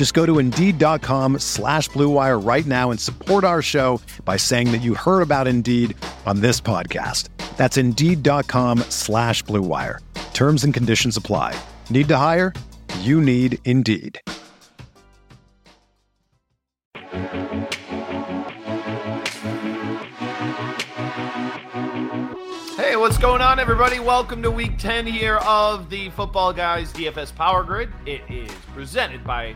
Just go to Indeed.com slash BlueWire right now and support our show by saying that you heard about Indeed on this podcast. That's Indeed.com slash BlueWire. Terms and conditions apply. Need to hire? You need Indeed. Hey, what's going on, everybody? Welcome to week 10 here of the Footballguys DFS Power Grid. It is presented by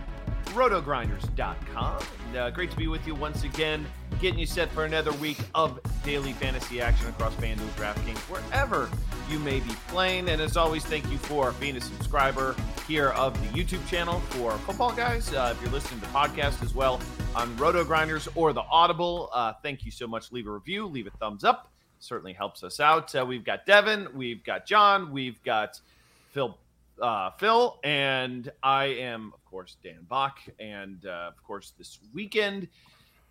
rotogrinders.com. And, uh, great to be with you once again, getting you set for another week of daily fantasy action across FanDuel, DraftKings, wherever you may be playing. And as always, thank you for being a subscriber here of the YouTube channel for Footballguys. Uh, if you're listening to the podcast as well on RotoGrinders or the Audible, uh, thank you so much. Leave a review, leave a thumbs up. Certainly helps us out. Uh, we've got Devin, we've got John, we've got Phil uh, Phil, and I am, of course, Dan Back. And uh, of course, this weekend,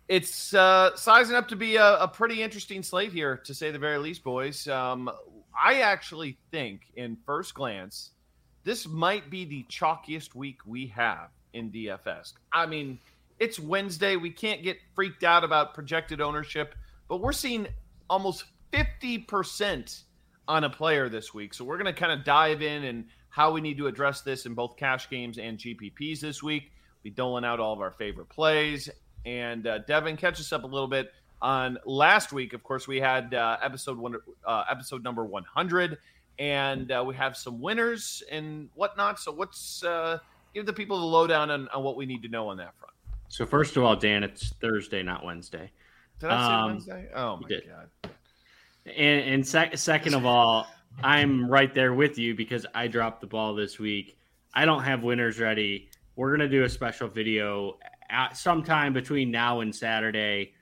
it's uh, sizing up to be a, a, pretty interesting slate here, to say the very least, boys. Um, I actually think, in first glance, this might be the chalkiest week we have in DFS. I mean, it's Wednesday. We can't get freaked out about projected ownership, but we're seeing almost 50% on a player this week. So we're going to kind of dive in and how we need to address this in both cash games and GPPs this week. Be doling out all of our favorite plays. And uh, Devin, catch us up a little bit on last week. Of course, we had uh, episode one, uh, episode number 100, and uh, we have some winners and whatnot. So, what's uh, give the people the lowdown on, on, what we need to know on that front? So, first of all, Dan, it's Thursday, not Wednesday. Did I say um, Wednesday? Oh my god! And, and sec- second of all, I'm right there with you because I dropped the ball this week. I don't have winners ready. We're gonna do a special video at sometime between now and Saturday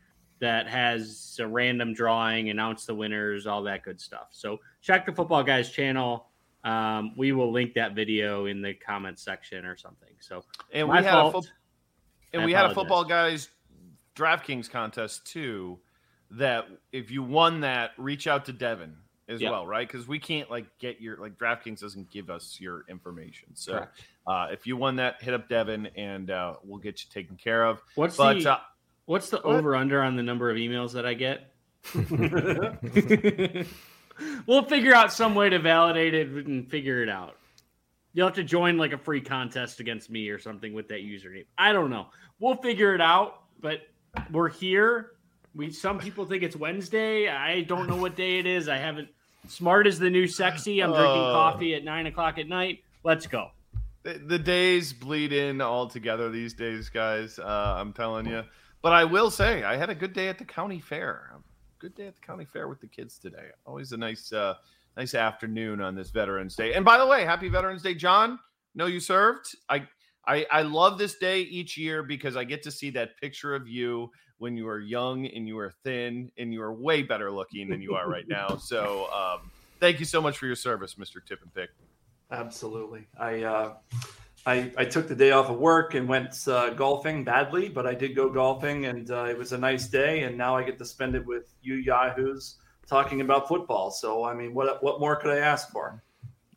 that has a random drawing, announce the winners, all that good stuff. So check the Footballguys channel. Um, we will link that video in the comments section or something. So and we had fault. a fo- and I we apologize. had a Football Guys DraftKings contest too that if you won that, reach out to Devin as yep. well, right? Because we can't like get your like DraftKings doesn't give us your information. So uh, if you won that, hit up Devin and uh, we'll get you taken care of. What's but, the uh, what's the over under on the number of emails that I get? we'll figure out some way to validate it and figure it out. You'll have to join like a free contest against me or something with that username. I don't know. We'll figure it out, but we're here we some people think it's Wednesday. I don't know what day it is. I haven't. Smart is the new sexy. I'm drinking uh, coffee at nine o'clock at night. Let's go. The, the days bleed in all together these days, guys. Uh, I'm telling you. But I will say, I had a good day at the county fair. Good day at the county fair with the kids today. Always a nice, uh, nice afternoon on this Veterans Day. And by the way, happy Veterans Day, John. Know you served. I I, I love this day each year because I get to see that picture of you when you were young and you were thin and you were way better looking than you are right now. So um, thank you so much for your service, Mr. Tip and Pick. Absolutely. I, uh, I, I took the day off of work and went uh, golfing badly, but I did go golfing and uh, it was a nice day. And now I get to spend it with you Yahoos talking about football. So, I mean, what, what more could I ask for?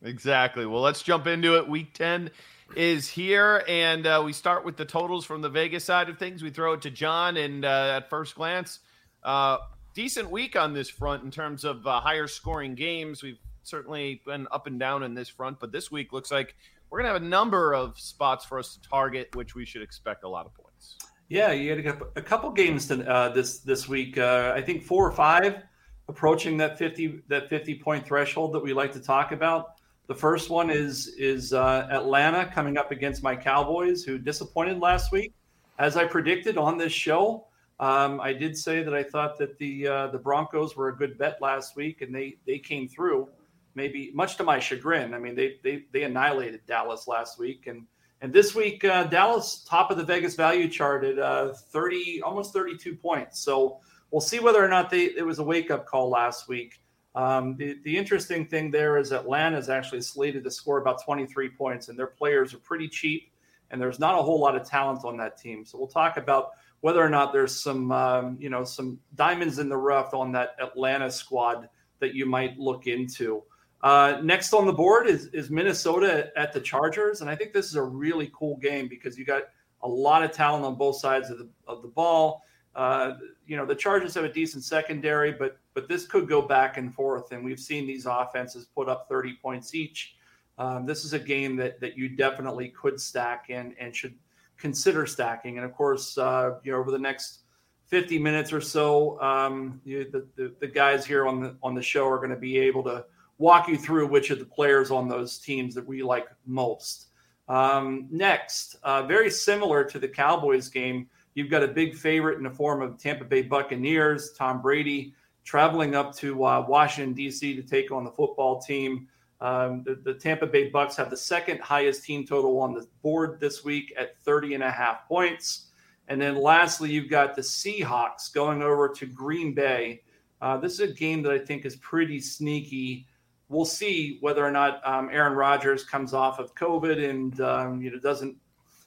Exactly. Well, let's jump into it. Week 10 is here, and uh, we start with the totals from the Vegas side of things. We throw it to John, and uh, at first glance, uh, decent week on this front in terms of uh, higher scoring games. We've certainly been up and down in this front, but this week looks like we're going to have a number of spots for us to target, which we should expect a lot of points. Yeah, you had a couple games to, uh, this this week. Uh, I think four or five approaching that 50 that 50 point threshold that we like to talk about. The first one is is uh, Atlanta coming up against my Cowboys, who disappointed last week, as I predicted on this show. Um, I did say that I thought that the uh, the Broncos were a good bet last week, and they they came through. Maybe much to my chagrin. I mean, they they they annihilated Dallas last week, and and this week uh, Dallas top of the Vegas value chart at uh, thirty almost thirty two points. So we'll see whether or not they it was a wake up call last week. Um, the, the interesting thing there is Atlanta is actually slated to score about 23 points, and their players are pretty cheap, and there's not a whole lot of talent on that team. So we'll talk about whether or not there's some um, you know some diamonds in the rough on that Atlanta squad that you might look into. Uh, next on the board is is Minnesota at the Chargers, and I think this is a really cool game because you got a lot of talent on both sides of the of the ball. Uh, you know the Chargers have a decent secondary, but but this could go back and forth, and we've seen these offenses put up 30 points each. Um, this is a game that that you definitely could stack and and should consider stacking. And of course, uh, you know, over the next 50 minutes or so, um, you, the, the, the guys here on the on the show are going to be able to walk you through which of the players on those teams that we like most. Um, next, uh, very similar to the Cowboys game, you've got a big favorite in the form of Tampa Bay Buccaneers, Tom Brady, traveling up to uh, Washington D.C. to take on the football team. Um, the, the, Tampa Bay Bucks have the second highest team total on the board this week at 30 and a half points. And then lastly, you've got the Seahawks going over to Green Bay. Uh, this is a game that I think is pretty sneaky. We'll see whether or not um, Aaron Rodgers comes off of COVID and um, you know doesn't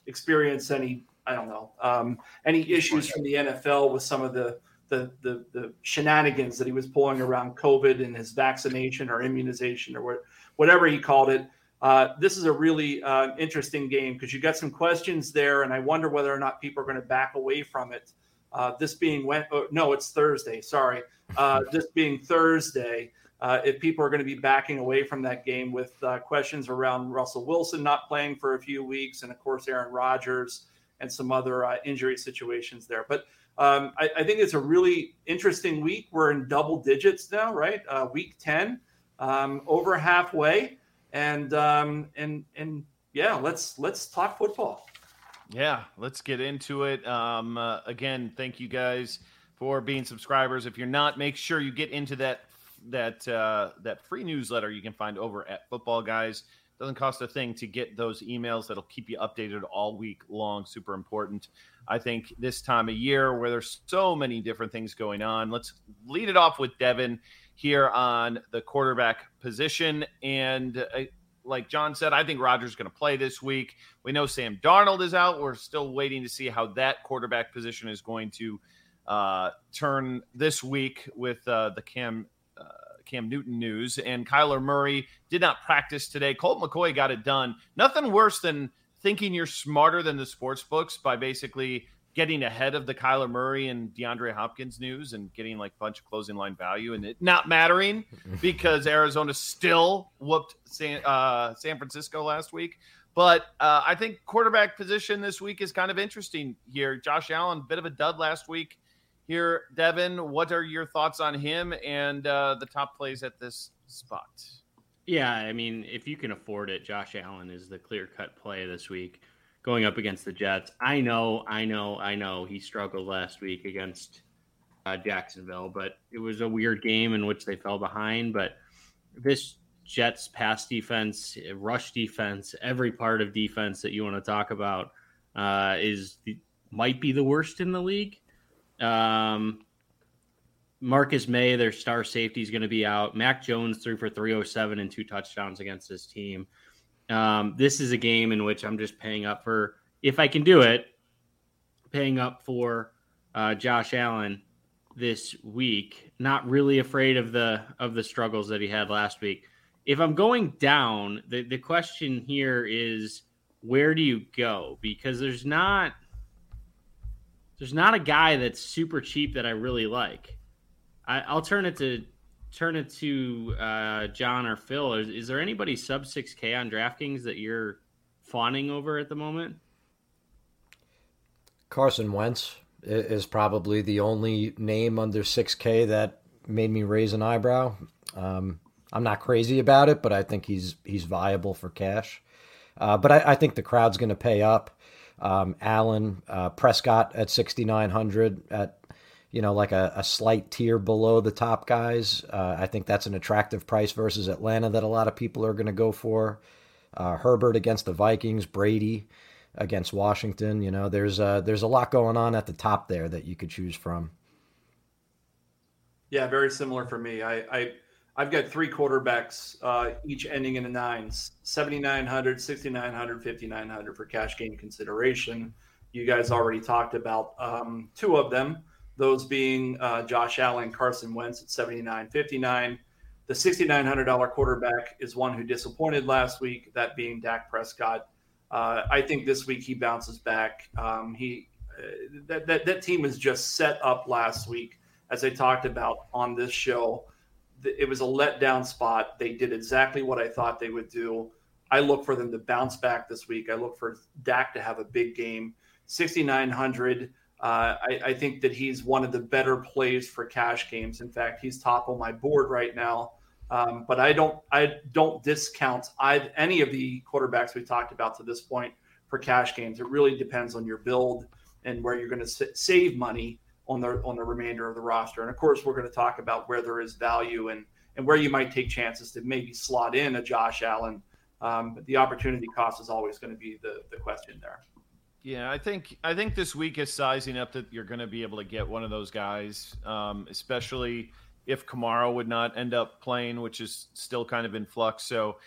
experience any I don't know um, any issues from the NFL with some of the the, the, the shenanigans that he was pulling around COVID and his vaccination or immunization or what, whatever he called it. Uh, this is a really uh, interesting game because you got some questions there, and I wonder whether or not people are going to back away from it. Uh, this being when, oh, no, it's Thursday. Sorry, uh, this being Thursday. Uh, if people are going to be backing away from that game with uh, questions around Russell Wilson not playing for a few weeks, and of course Aaron Rodgers and some other injury situations there, but um, I, I, think it's a really interesting week. We're in double digits now, right? Uh, week ten, um, over halfway, and um, and and yeah, let's let's talk football. Yeah, let's get into it. Um, uh, again, thank you guys for being subscribers. If you're not, make sure you get into that that uh, that free newsletter you can find over at Footballguys. Doesn't cost a thing to get those emails that'll keep you updated all week long. Super important. I think this time of year where there's so many different things going on. Let's lead it off with Devin here on the quarterback position. And uh, like John said, I think Rodgers going to play this week. We know Sam Darnold is out. We're still waiting to see how that quarterback position is going to uh, turn this week with uh, the Cam Cam Newton news. And Kyler Murray did not practice today. Colt McCoy got it done. Nothing worse than thinking you're smarter than the sports books by basically getting ahead of the Kyler Murray and DeAndre Hopkins news and getting like a bunch of closing line value and it not mattering because Arizona still whooped San, uh, San Francisco last week. But uh, I think quarterback position this week is kind of interesting here. Josh Allen, bit of a dud last week here, Devin. What are your thoughts on him and uh, the top plays at this spot? Yeah, I mean, if you can afford it, Josh Allen is the clear cut play this week going up against the Jets. I know, I know, I know he struggled last week against uh, Jacksonville, but it was a weird game in which they fell behind. But this Jets pass defense, rush defense, every part of defense that you want to talk about uh, is might be the worst in the league. Um, Marcus Maye, their star safety, is going to be out. Mac Jones threw for 307 and two touchdowns against this team. Um, this is a game in which I'm just paying up for, if I can do it, paying up for uh, Josh Allen this week. Not really afraid of the of the struggles that he had last week. If I'm going down, the, the question here is where do you go? Because there's not – there's not a guy that's super cheap that I really like. I, will turn it to turn it to uh, John or Phil. Is, is, there anybody sub six K on DraftKings that you're fawning over at the moment? Carson Wentz is probably the only name under six K that made me raise an eyebrow. Um, I'm not crazy about it, but I think he's he's viable for cash. Uh, but I, I, think the crowd's going to pay up. Um, Allen, uh, Prescott at 6,900 at you know like a, a, slight tier below the top guys. Uh, I think that's an attractive price versus Atlanta that a lot of people are going to go for. Uh, Herbert against the Vikings, Brady against Washington. You know, there's a, there's a lot going on at the top there that you could choose from. Yeah, very similar for me. I, I I've got three quarterbacks, uh, each ending in a nines 7,900, 6,900, 5,900 for cash game consideration. You guys already talked about um, two of them, those being uh, Josh Allen, Carson Wentz at 79.59. The $6,900 quarterback is one who disappointed last week, that being Dak Prescott. Uh, I think this week he bounces back. Um, he uh, that, that that team was just set up last week, as I talked about on this show it was a letdown spot. They did exactly what I thought they would do. I look for them to bounce back this week. I look for Dak to have a big game. 6,900. Uh, I, I, think that he's one of the better plays for cash games. In fact, he's top on my board right now. Um, but I don't I don't discount I, any of the quarterbacks we talked about to this point for cash games. It really depends on your build and where you're going to save money on the on the remainder of the roster. And of course, we're going to talk about where there is value and and where you might take chances to maybe slot in a Josh Allen. Um, but the opportunity cost is always going to be the the question there. Yeah, I think I think this week is sizing up that you're going to be able to get one of those guys, um, especially if Kamara would not end up playing, which is still kind of in flux. So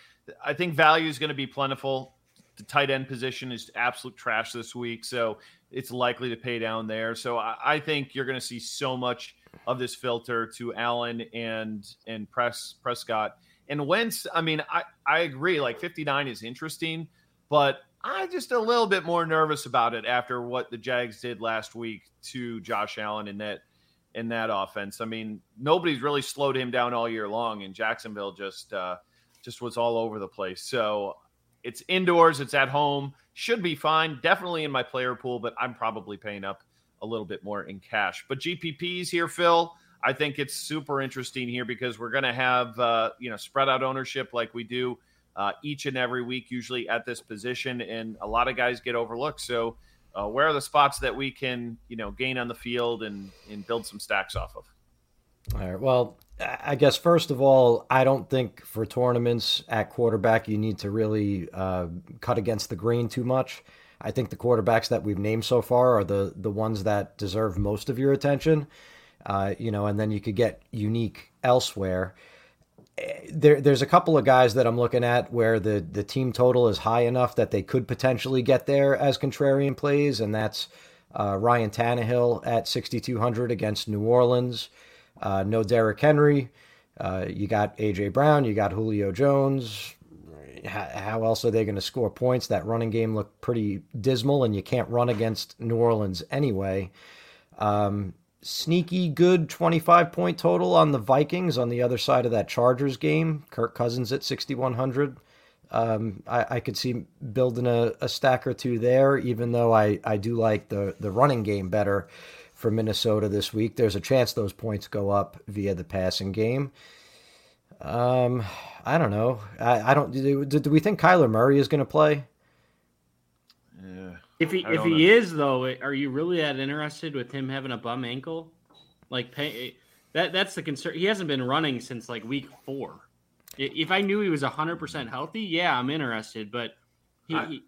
I think value is going to be plentiful. The tight end position is absolute trash this week. So it's likely to pay down there. So I, I think you're going to see so much of this filter to Allen and and Press Prescott and Wentz. I mean, I I agree. Like 59 is interesting, but I'm just a little bit more nervous about it after what the Jags did last week to Josh Allen in that in that offense. I mean, nobody's really slowed him down all year long, and Jacksonville just uh, just was all over the place. So it's indoors, it's at home should be fine. Definitely in my player pool, but I'm probably paying up a little bit more in cash. But GPPs here, Phil, I think it's super interesting here because we're going to have uh, you know spread out ownership like we do uh, each and every week, usually at this position, and a lot of guys get overlooked. So, uh, where are the spots that we can you know gain on the field and and build some stacks off of? All right. Well, I guess first of all, I don't think for tournaments at quarterback you need to really uh, cut against the grain too much. I think the quarterbacks that we've named so far are the the ones that deserve most of your attention. Uh, you know, and then you could get unique elsewhere. There, there's a couple of guys that I'm looking at where the the team total is high enough that they could potentially get there as contrarian plays, and that's uh, Ryan Tannehill at 6,200 against New Orleans. Uh, no Derrick Henry. Uh, you got AJ Brown. You got Julio Jones. How, how else are they going to score points? That running game looked pretty dismal, and you can't run against New Orleans anyway. Um, sneaky good 25 point total on the Vikings on the other side of that Chargers game. Kirk Cousins at 6,100. Um, I, I, could see building a, a, stack or two there, even though I, I do like the, the running game better for Minnesota this week. There's a chance those points go up via the passing game. Um, I don't know. I, I don't. Do, do, we think Kyler Murray is going to play? Yeah. If he if he know. is though, are you really that interested with him having a bum ankle? Like pay, that that's the concern. He hasn't been running since like week four. If I knew he was hundred percent healthy, yeah, I'm interested. But he, I, he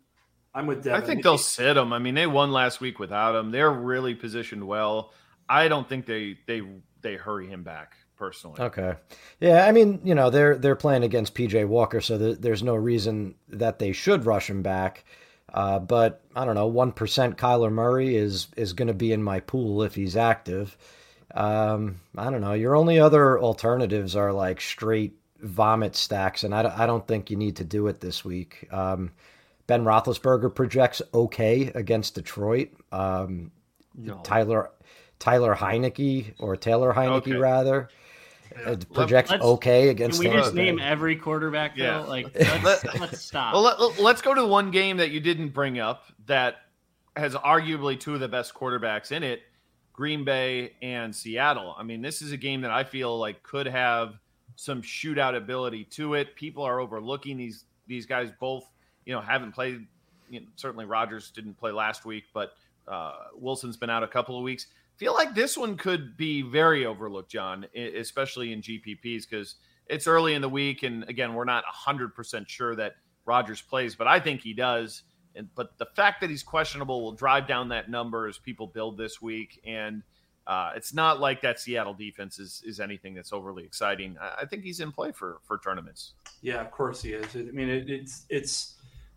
I'm with Devin. I think they'll sit him. I mean, they won last week without him. They're really positioned well. I don't think they they they hurry him back personally. Okay. Yeah, I mean, you know, they're they're playing against PJ Walker, so th- there's no reason that they should rush him back. Uh, but I don't know, one percent Kyler Murray is is going to be in my pool if he's active. Um, I don't know. Your only other alternatives are like straight vomit stacks, and I, I don't think you need to do it this week. Um, Ben Roethlisberger projects okay against Detroit. Um, no. Tyler Tyler Heinicke or Taylor Heinicke okay. rather yeah. projects let's, okay against. Can we just name every quarterback? Yeah. Like let's, let's stop. Well, let, let's go to one game that you didn't bring up that has arguably two of the best quarterbacks in it. Green Bay and Seattle. I mean, this is a game that I feel like could have some shootout ability to it. People are overlooking these these guys both, you know, haven't played. You know, certainly Rodgers didn't play last week, but uh, Wilson's been out a couple of weeks. Feel like this one could be very overlooked, John, especially in GPPs because it's early in the week, and again, we're not hundred percent sure that Rodgers plays, but I think he does. And but the fact that he's questionable will drive down that number as people build this week. And uh, it's not like that Seattle defense is is anything that's overly exciting. I, I, think he's in play for for tournaments. Yeah, of course he is. I mean, it, it's it's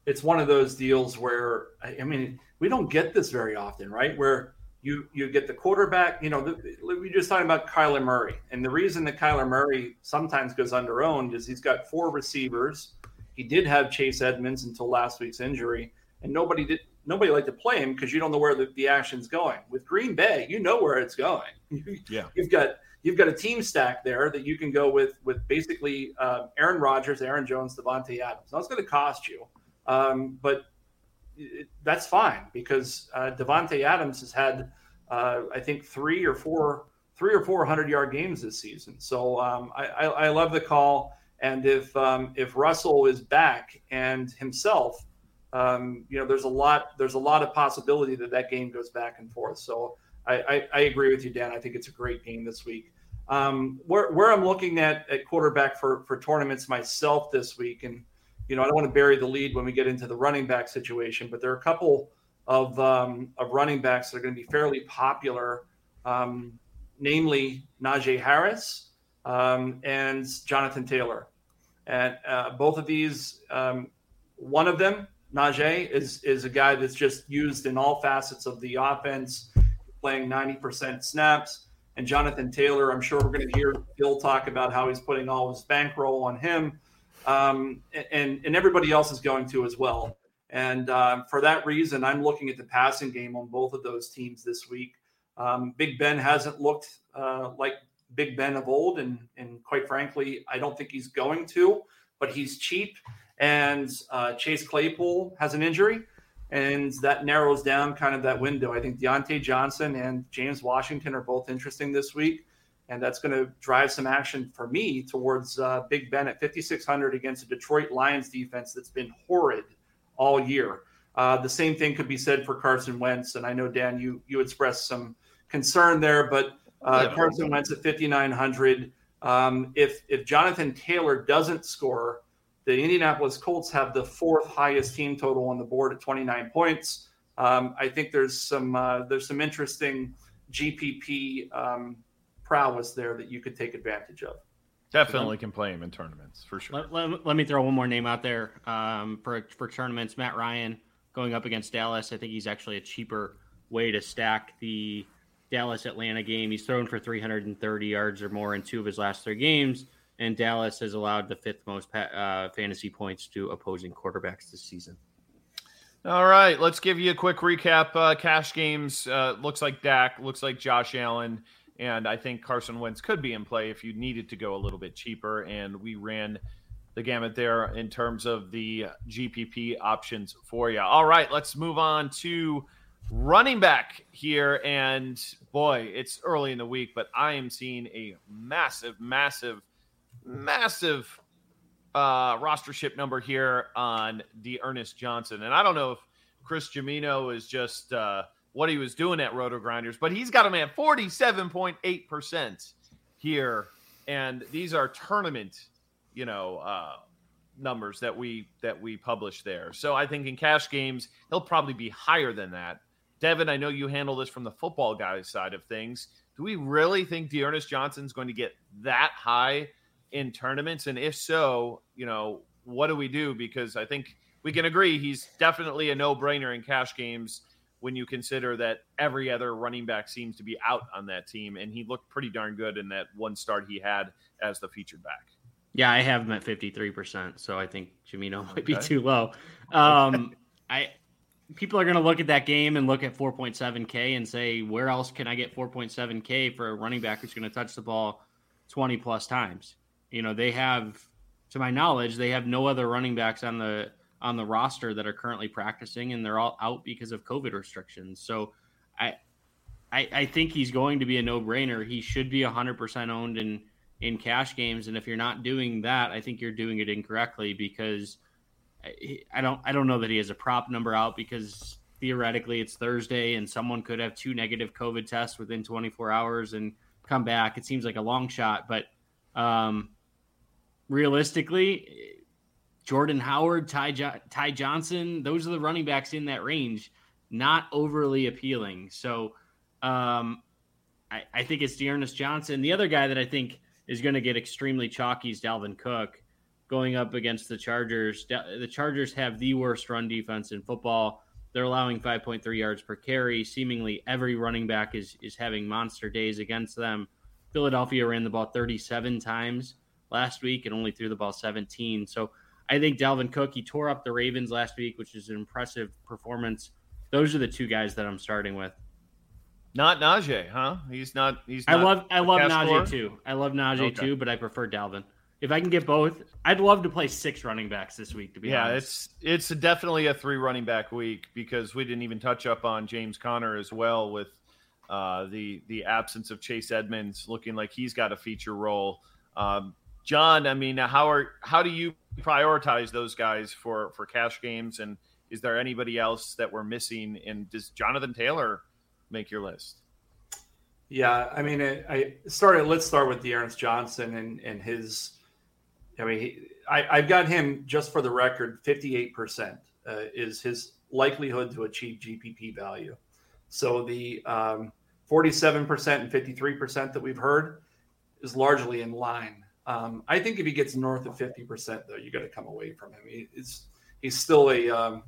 it's one of those deals where I, mean we don't get this very often, right? Where you you get the quarterback. You know, the, we just talking about Kyler Murray, and the reason that Kyler Murray sometimes goes under owned is he's got four receivers. He did have Chase Edmonds until last week's injury and nobody did nobody liked to play him because you don't know where the, the action's going. With Green Bay, you know where it's going. yeah, you've got you've got a team stack there that you can go with with basically uh, Aaron Rodgers, Aaron Jones, Davante Adams. Now it's going to cost you, um, but it, that's fine because uh, Davante Adams has had uh, I think three or four three or four hundred yard games this season. So um, I, I, I, love the call. And if um, if Russell is back and himself, um, you know, there's a lot there's a lot of possibility that that game goes back and forth. So I, I, I agree with you, Dan. I think it's a great game this week. Um, where, where I'm looking at at quarterback for for tournaments myself this week, and you know, I don't want to bury the lead when we get into the running back situation, but there are a couple of um, of running backs that are going to be fairly popular, um, namely Najee Harris um, and Jonathan Taylor, and uh, both of these, um, one of them Najee is is a guy that's just used in all facets of the offense, playing 90% snaps. And Jonathan Taylor, I'm sure we're going to hear Bill talk about how he's putting all his bankroll on him, um, and and everybody else is going to as well. And uh, for that reason, I'm looking at the passing game on both of those teams this week. Um, Big Ben hasn't looked uh, like Big Ben of old, and and quite frankly, I don't think he's going to. But he's cheap, and uh, Chase Claypool has an injury, and that narrows down kind of that window. I think Diontae Johnson and James Washington are both interesting this week, and that's going to drive some action for me towards uh, Big Ben at 5,600 against a Detroit Lions defense that's been horrid all year. Uh, the same thing could be said for Carson Wentz, and I know Dan, you you expressed some concern there, but uh, Carson Wentz at 5,900. Um, if if Jonathan Taylor doesn't score the Indianapolis Colts have the fourth highest team total on the board at 29 points. Um, I think there's some uh, there's some interesting GPP um, prowess there that you could take advantage of. Definitely can play him in tournaments for sure. Let, let, let me throw one more name out there um, for for tournaments. Matt Ryan going up against Dallas. I think he's actually a cheaper way to stack the Dallas Atlanta game. He's thrown for 330 yards or more in two of his last three games and Dallas has allowed the fifth most uh, fantasy points to opposing quarterbacks this season. All right, let's give you a quick recap. Uh, cash games uh, looks like Dak, looks like Josh Allen, and I think Carson Wentz could be in play if you needed to go a little bit cheaper. And we ran the gamut there in terms of the GPP options for you. All right, let's move on to running back here. And boy, it's early in the week, but I am seeing a massive, massive massive uh, rostership number here on D'Ernest Johnson. And I don't know if Chris Gimino is just uh, what he was doing at RotoGrinders, but he's got him at 47.8% here. And these are tournament, you know, uh, numbers that we that we publish there. So I think in cash games, he'll probably be higher than that. Devin, I know you handle this from the football guys side of things. Do we really think D'Ernest Johnson's going to get that high in tournaments? And if so, you know, what do we do? Because I think we can agree he's definitely a no brainer in cash games when you consider that every other running back seems to be out on that team. And he looked pretty darn good in that one start he had as the featured back. Yeah, I have him at 53%. So I think Gimino might be too low. Um, I, people are going to look at that game and look at 4.7K and say, where else can I get 4.7K for a running back who's going to touch the ball 20 plus times? You know, they have, to my knowledge, they have no other running backs on the on the roster that are currently practicing, and they're all out because of COVID restrictions. So, I I, I think he's going to be a no brainer. He should be 100% owned in, in cash games. And if you're not doing that, I think you're doing it incorrectly because I, I don't I don't know that he has a prop number out because theoretically it's Thursday and someone could have two negative COVID tests within 24 hours and come back. It seems like a long shot, but um, realistically, Jordan Howard, Ty, jo- Ty Johnson, those are the running backs in that range, not overly appealing. So um, I, I, think it's D'Ernest Johnson. The other guy that I think is going to get extremely chalky is Dalvin Cook going up against the Chargers. The Chargers have the worst run defense in football. They're allowing 5.3 yards per carry. Seemingly every running back is is having monster days against them. Philadelphia ran the ball 37 times last week and only threw the ball 17. So I think Dalvin Cook, he tore up the Ravens last week, which is an impressive performance. Those are the two guys that I'm starting with. Not Najee, huh? He's not. He's. Not I love. I love Najee scorer? too. I love Najee okay. too, but I prefer Dalvin. If I can get both, I'd love to play six running backs this week. To be yeah, honest, it's it's definitely a three running back week because we didn't even touch up on James Conner as well with uh, the the absence of Chase Edmonds looking like he's got a feature role. Um, John, I mean, how are how do you prioritize those guys for for cash games? And is there anybody else that we're missing? And does Jonathan Taylor make your list? Yeah, I mean, I, I started. Let's start with D'Ernest Johnson and and his I mean, he, I, have got him just for the record, 58% uh, is his likelihood to achieve GPP value. So the um, 47% and 53% that we've heard is largely in line. Um, I think if he gets north of 50%, though, you got to come away from him. He, he's, he's still a, um,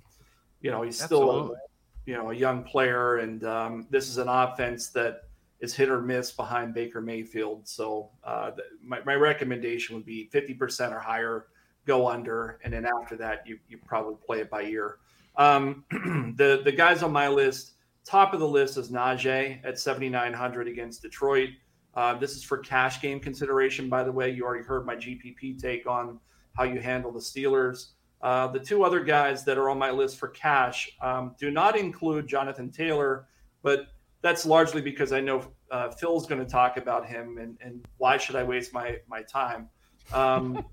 you know, he's still, a, you know, a young player. And um, this is an offense that is hit or miss behind Baker Mayfield. So uh, the, my, my recommendation would be 50% or higher, go under, and then after that, you, you probably play it by ear. Um, the the guys on my list, top of the list is Najee at 7,900 against Detroit. Uh, this is for cash game consideration, by the way. You already heard my GPP take on how you handle the Steelers. Uh, the two other guys that are on my list for cash um, do not include Jonathan Taylor, but that's largely because I know uh, Phil's going to talk about him, and, and why should I waste my my time? Um,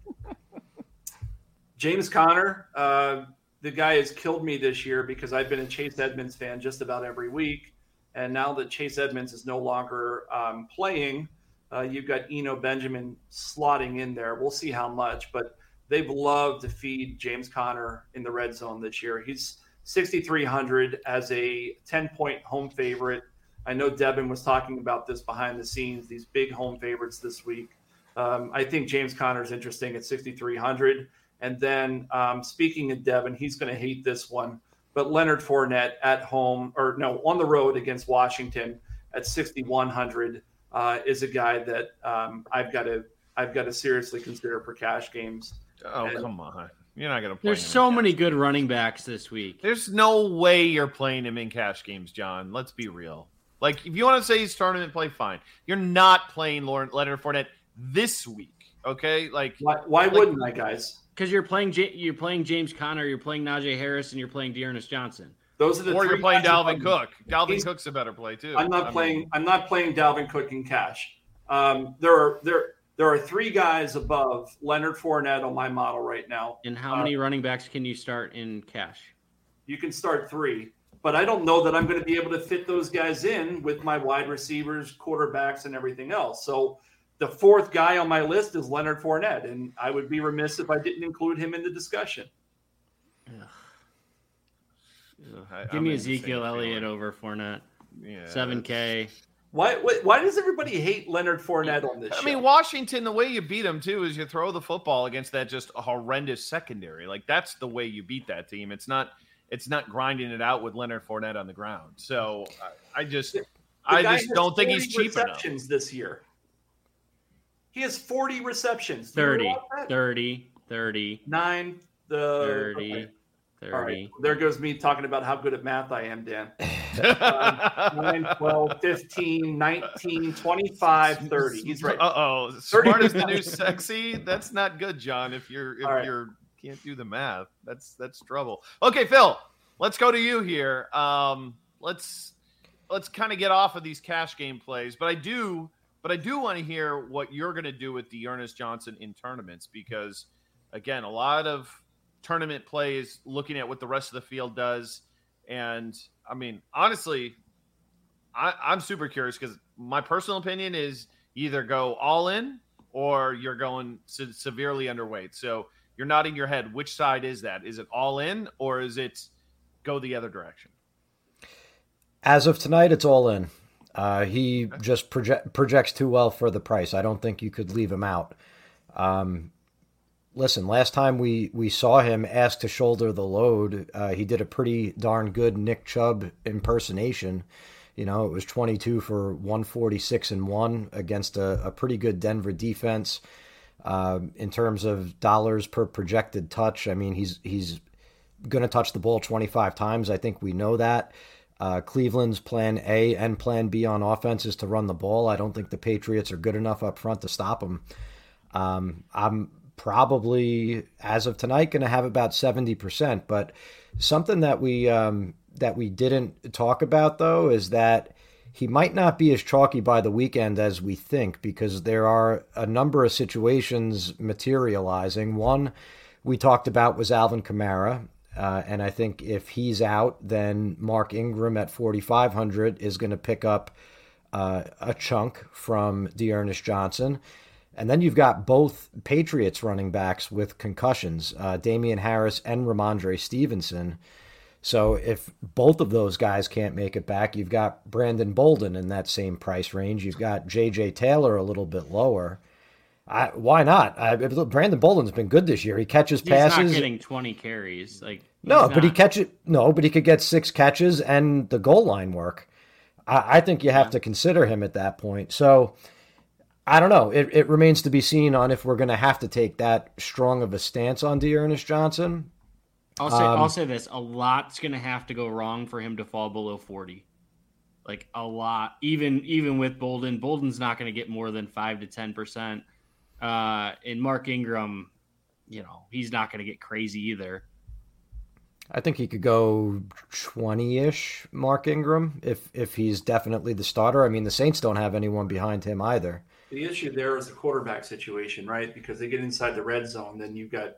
James Conner, uh, the guy has killed me this year because I've been a Chase Edmonds fan just about every week, and now that Chase Edmonds is no longer um, playing, uh, you've got Eno Benjamin slotting in there. We'll see how much, but they've loved to feed James Conner in the red zone this year. He's 6,300 as a 10 point home favorite. I know Devin was talking about this behind the scenes, these big home favorites this week. Um, I think James Conner is interesting at 6,300. And then um, speaking of Devin, he's going to hate this one. But Leonard Fournette at home, or no, on the road against Washington at 6,100 uh, is a guy that um, I've got to I've got to seriously consider for cash games. Oh and, come on! You're not going to play. There's so many good running backs this week. There's no way you're playing him in cash games, John. Let's be real. Like, if you want to say he's tournament play, fine. You're not playing Leonard Fournette this week, okay? Like, why, why like, wouldn't I, guys? Because you're playing J- you're playing James Conner, you're playing Najee Harris, and you're playing D'Ernest Johnson. Those are the or you're playing Dalvin Cook. Dalvin he's, Cook's a better play too. I'm not I playing. Mean, I'm not playing Dalvin Cook in cash. Um, there are there there are three guys above Leonard Fournette on my model right now. And how many uh, running backs can you start in cash? You can start three but I don't know that I'm going to be able to fit those guys in with my wide receivers, quarterbacks, and everything else. So the fourth guy on my list is Leonard Fournette, and I would be remiss if I didn't include him in the discussion. I, Give me Ezekiel Elliott over Fournette. Yeah, seven K. Why, why, why does everybody hate Leonard Fournette on this? I show? mean, Washington. The way you beat them too is you throw the football against that just horrendous secondary. Like that's the way you beat that team. It's not it's not grinding it out with Leonard Fournette on the ground. So I, I just the I just don't think he's cheap receptions enough. this year. He has 40 receptions. 30, 30, 30, 9, the 30, okay. 30. All right. There goes me talking about how good at math I am, Dan. uh, 9, 12, 15, 19, 25, 30. He's right. Uh oh. Smart is the new sexy. That's not good, John, if you're if right. you're can't do the math. That's that's trouble. Okay, Phil, let's go to you here. Um, let's let's kind of get off of these cash game plays, but I do, but I do want to hear what you're going to do with D'Ernest Johnson in tournaments because, again, a lot of tournament play is looking at what the rest of the field does, and I mean, honestly, I, I'm super curious because my personal opinion is either go all in or you're going se- severely underweight. So you're nodding your head. Which side is that? Is it all in or is it go the other direction? As of tonight, it's all in. Uh, he just project, projects too well for the price. I don't think you could leave him out. Um, listen, last time we, we saw him asked to shoulder the load, uh, he did a pretty darn good Nick Chubb impersonation. You know, it was 22 for 146 and 1 against a, a pretty good Denver defense. Uh, in terms of dollars per projected touch, I mean, he's he's going to touch the ball 25 times. I think we know that. Uh, Cleveland's plan A and plan B on offense is to run the ball. I don't think the Patriots are good enough up front to stop them. Um, I'm probably, as of tonight, going to have about 70%. But something that we um, that we didn't talk about though is that he might not be as chalky by the weekend as we think because there are a number of situations materializing. One we talked about was Alvin Kamara. Uh, and I think if he's out, then Mark Ingram at 4,500 is going to pick up uh, a chunk from D'Ernest Johnson. And then you've got both Patriots running backs with concussions, uh, Damien Harris and Rhamondre Stevenson. So if both of those guys can't make it back, you've got Brandon Bolden in that same price range. You've got J.J. Taylor a little bit lower. I, why not? I, Brandon Bolden's been good this year. He catches he's passes. He's not getting twenty carries. Like no, not. but he catches no, but he could get six catches and the goal line work. I, I think you have yeah. to consider him at that point. So I don't know. It, it remains to be seen on if we're going to have to take that strong of a stance on D'Ernest Johnson. I'll say um, I'll say this: a lot's going to have to go wrong for him to fall below forty. Like a lot, even even with Bolden, Bolden's not going to get more than five to ten percent. Uh, and Mark Ingram, you know, he's not going to get crazy either. I think he could go twenty-ish. Mark Ingram, if if he's definitely the starter. I mean, the Saints don't have anyone behind him either. The issue there is the quarterback situation, right? Because they get inside the red zone, then you've got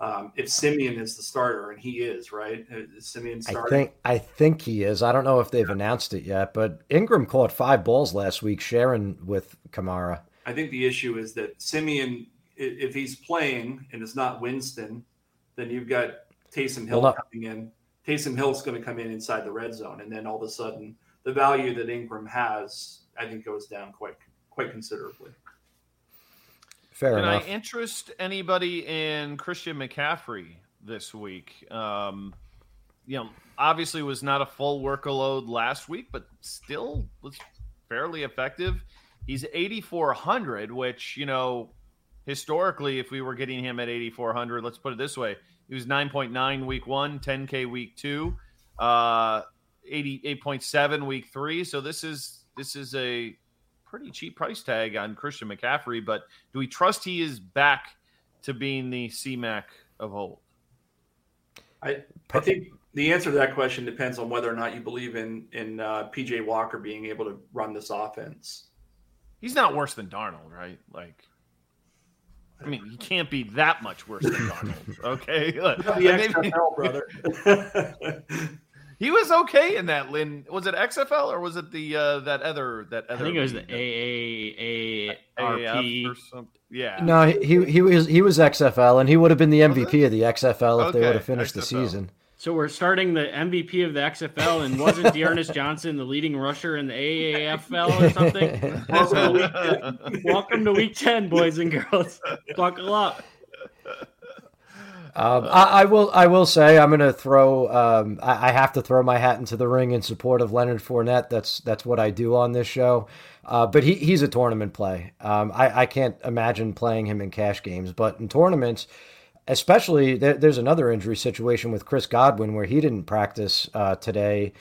um, if Siemian is the starter, and he is, right? Uh, is Siemian starting? I think I think he is. I don't know if they've announced it yet, but Ingram caught five balls last week, sharing with Kamara. I think the issue is that Siemian, if he's playing and it's not Winston, then you've got Taysom Hill well, coming in. Taysom Hill's going to come in inside the red zone, and then all of a sudden, the value that Ingram has, I think, goes down quite quite considerably. Fair Can enough. I interest anybody in Christian McCaffrey this week? Um, you know, obviously was not a full workload last week, but still was fairly effective. He's 8,400, which, you know, historically, if we were getting him at 8,400, let's put it this way he was 9.9 week one, 10K week two, uh, 88.7 week three. So this is, this is a pretty cheap price tag on Christian McCaffrey, but do we trust he is back to being the CMAC of old? I, I think the answer to that question depends on whether or not you believe in in uh, PJ Walker being able to run this offense. He's not worse than Darnold, right? Like, I mean, he can't be that much worse than Darnold. Okay, the XFL brother. He was okay in that. Lynn was it XFL or was it the uh, that other that other? I think it was the AAARP or something. Yeah. No, he he was he was XFL and he would have been the MVP of the XFL if okay. they would have finished XFL. the season. So we're starting the MVP of the XFL, and wasn't D'Ernest Johnson the leading rusher in the AAFL or something? Welcome to, Welcome to week ten, boys and girls. Buckle up. Um, I, I, will. I will say I'm going to throw. Um, I, I, have to throw my hat into the ring in support of Leonard Fournette. That's that's what I do on this show. Uh, but he, he's a tournament play. Um, I, I can't imagine playing him in cash games, but in tournaments, especially there, there's another injury situation with Chris Godwin where he didn't practice uh, today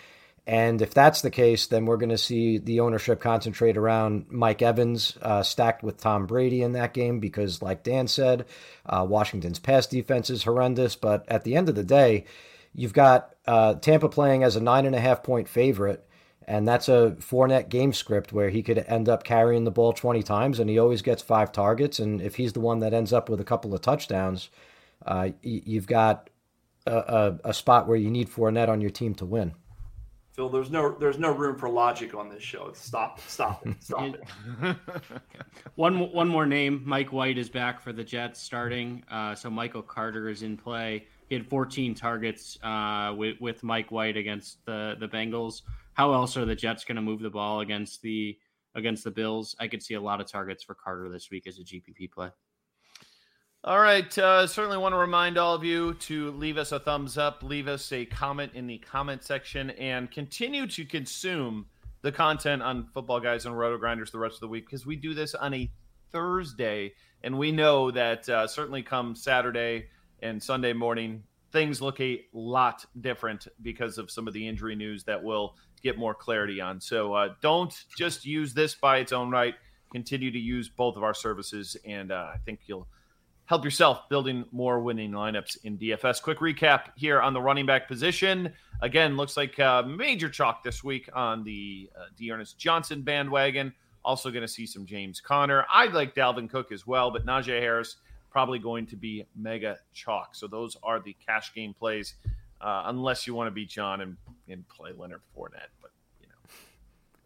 and if that's the case, then we're going to see the ownership concentrate around Mike Evans, uh, stacked with Tom Brady in that game, because, like Dan said, uh, Washington's pass defense is horrendous. But at the end of the day, you've got uh, Tampa playing as a nine and a half point favorite, And that's a Fournette game script where he could end up carrying the ball 20 times and he always gets five targets. And if he's the one that ends up with a couple of touchdowns, uh, you've got a, a, a, spot where you need Fournette on your team to win. Phil, there's no there's no room for logic on this show. Stop, stop it, stop it. one one more name. Mike White is back for the Jets starting. Uh, so Michael Carter is in play. He had 14 targets uh, with with Mike White against the the Bengals. How else are the Jets going to move the ball against the against the Bills? I could see a lot of targets for Carter this week as a GPP play. All right. Uh, certainly want to remind all of you to leave us a thumbs up, leave us a comment in the comment section, and continue to consume the content on Footballguys and RotoGrinders the rest of the week because we do this on a Thursday, and we know that uh, certainly come Saturday and Sunday morning, things look a lot different because of some of the injury news that we'll get more clarity on. So uh, don't just use this by its own right. Continue to use both of our services, and uh, I think you'll – help yourself building more winning lineups in DFS. Quick recap here on the running back position. Again, looks like uh, major chalk this week on the uh, D'Ernest Johnson bandwagon. Also going to see some James Conner. I like Dalvin Cook as well, but Najee Harris probably going to be mega chalk. So those are the cash game plays, uh, unless you want to beat John and, and play Leonard Fournette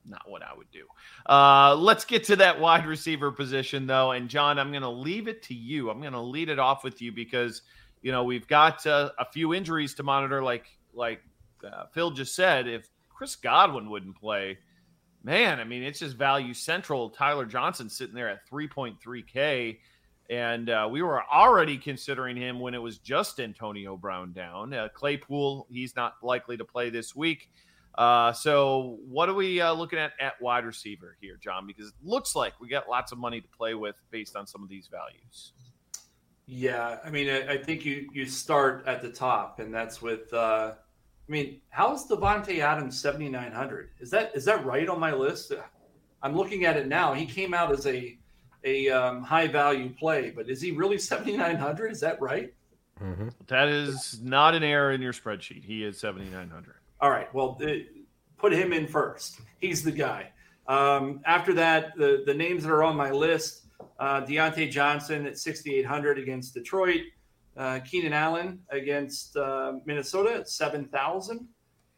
not what I would do. Uh, let's get to that wide receiver position, though. And John, I'm going to leave it to you. I'm going to lead it off with you because you know we've got uh, a few injuries to monitor, like like uh, Phil just said. If Chris Godwin wouldn't play, man, I mean it's just value central. Tyler Johnson sitting there at 3.3k. And uh, we were already considering him when it was just Antonio Brown down. Uh, Claypool, he's not likely to play this week. Uh, so what are we uh, looking at at wide receiver here, John? Because it looks like we got lots of money to play with based on some of these values. Yeah, I mean, I, I think you you start at the top, and that's with. Uh, I mean, how's Davante Adams seventy nine hundred? Is that is that right on my list? I'm looking at it now. He came out as a a um, high value play, but is he really seventy nine hundred? Is that right? Mm-hmm. That is not an error in your spreadsheet. He is seventy nine hundred. All right. Well, put him in first. He's the guy. Um, after that, the the names that are on my list: uh, Diontae Johnson at 6,800 against Detroit. Uh, Keenan Allen against uh, Minnesota at 7,000.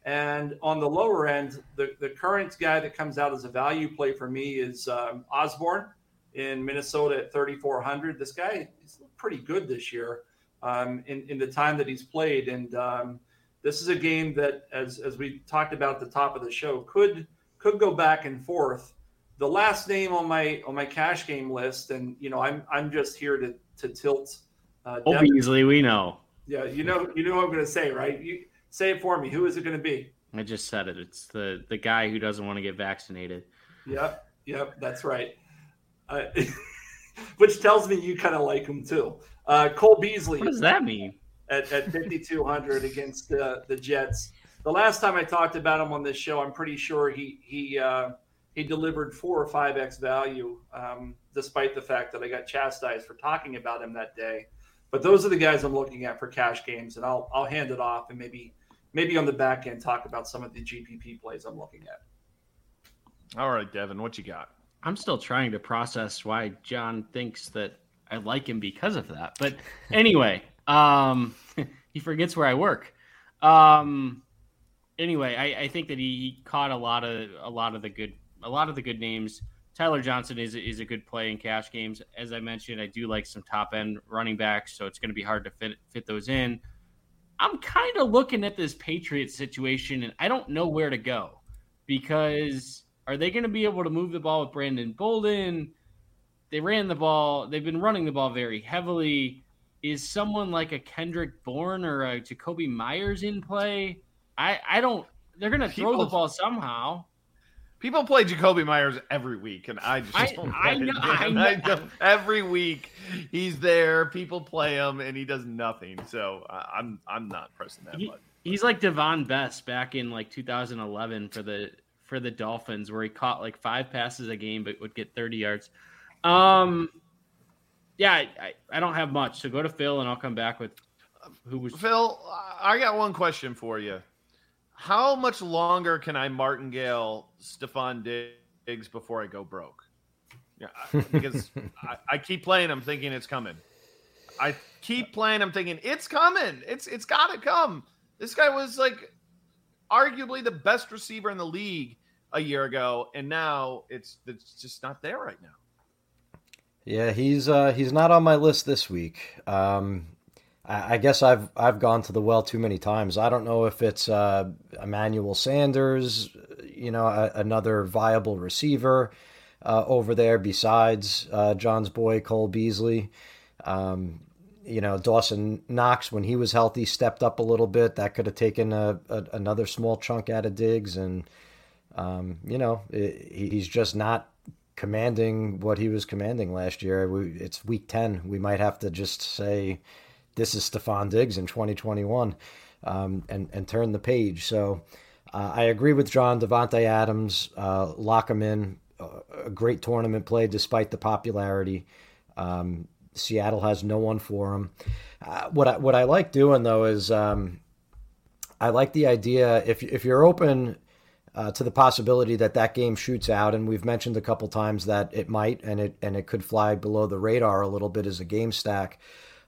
And on the lower end, the, the current guy that comes out as a value play for me is um, Osborn in Minnesota at 3,400. This guy is pretty good this year um, in, in the time that he's played. And um, this is a game that, as as we talked about at the top of the show, could could go back and forth. The last name on my on my cash game list, and you know, I'm I'm just here to to tilt. Uh, Obviously, we know. Yeah, you know, you know what I'm going to say, right? You say it for me. Who is it going to be? I just said it. It's the the guy who doesn't want to get vaccinated. Yep, yep, that's right. Uh, which tells me you kind of like him too. Uh, Cole Beasley. What does that mean? At, at 5,200 against the, the Jets. The last time I talked about him on this show, I'm pretty sure he he uh, he delivered four or five x value, um, despite the fact that I got chastised for talking about him that day. But those are the guys I'm looking at for cash games, and I'll I'll hand it off and maybe maybe on the back end talk about some of the GPP plays I'm looking at. All right, Devin, what you got? I'm still trying to process why John thinks that I like him because of that. But anyway, um, he forgets where I work. Um, anyway, I, I think that he, he, caught a lot of a lot of the good a lot of the good names. Tyler Johnson is is a good play in cash games. As I mentioned, I do like some top end running backs, so it's going to be hard to fit fit those in. I'm kind of looking at this Patriots situation, and I don't know where to go because are they going to be able to move the ball with Brandon Bolden? They ran the ball. They've been running the ball very heavily is someone like a Kendrick Bourne or a Jakobi Meyers in play? I I don't. They're gonna throw the ball somehow. People play Jakobi Meyers every week, and I just I, don't I know, I know. I know. every week he's there. People play him, and he does nothing. So I'm I'm not pressing that he, button. He's like Davone Bess back in like 2011 for the for the Dolphins, where he caught like five passes a game, but would get 30 yards. Um, yeah, I, I don't have much. So go to Phil, and I'll come back with who was Phil. I got one question for you. how much longer can I martingale Stefon Diggs before I go broke? Yeah, because I, I, keep playing. I'm thinking it's coming. I keep playing. I'm thinking it's coming. It's it's got to come. This guy was like arguably the best receiver in the league a year ago, and now it's it's just not there right now. Yeah, he's uh, he's not on my list this week. Um, I, I, guess I've I've gone to the well too many times. I don't know if it's uh, Emmanuel Sanders, you know, a, another viable receiver uh, over there besides uh, John's boy Cole Beasley. Um, you know, Dawson Knox, when he was healthy, stepped up a little bit. That could have taken a, a, another small chunk out of Diggs. And, um, you know, it, he's just not commanding what he was commanding last year. We, it's week 10. We might have to just say, this is Stefon Diggs in 2021 um, and, and turn the page. So uh, I agree with John. Davante Adams, uh, lock him in. A great tournament play despite the popularity. Um, Seattle has no one for him. Uh, what I what I like doing though is um, I like the idea if if you're open uh, to the possibility that that game shoots out, and we've mentioned a couple times that it might, and it and it could fly below the radar a little bit as a game stack.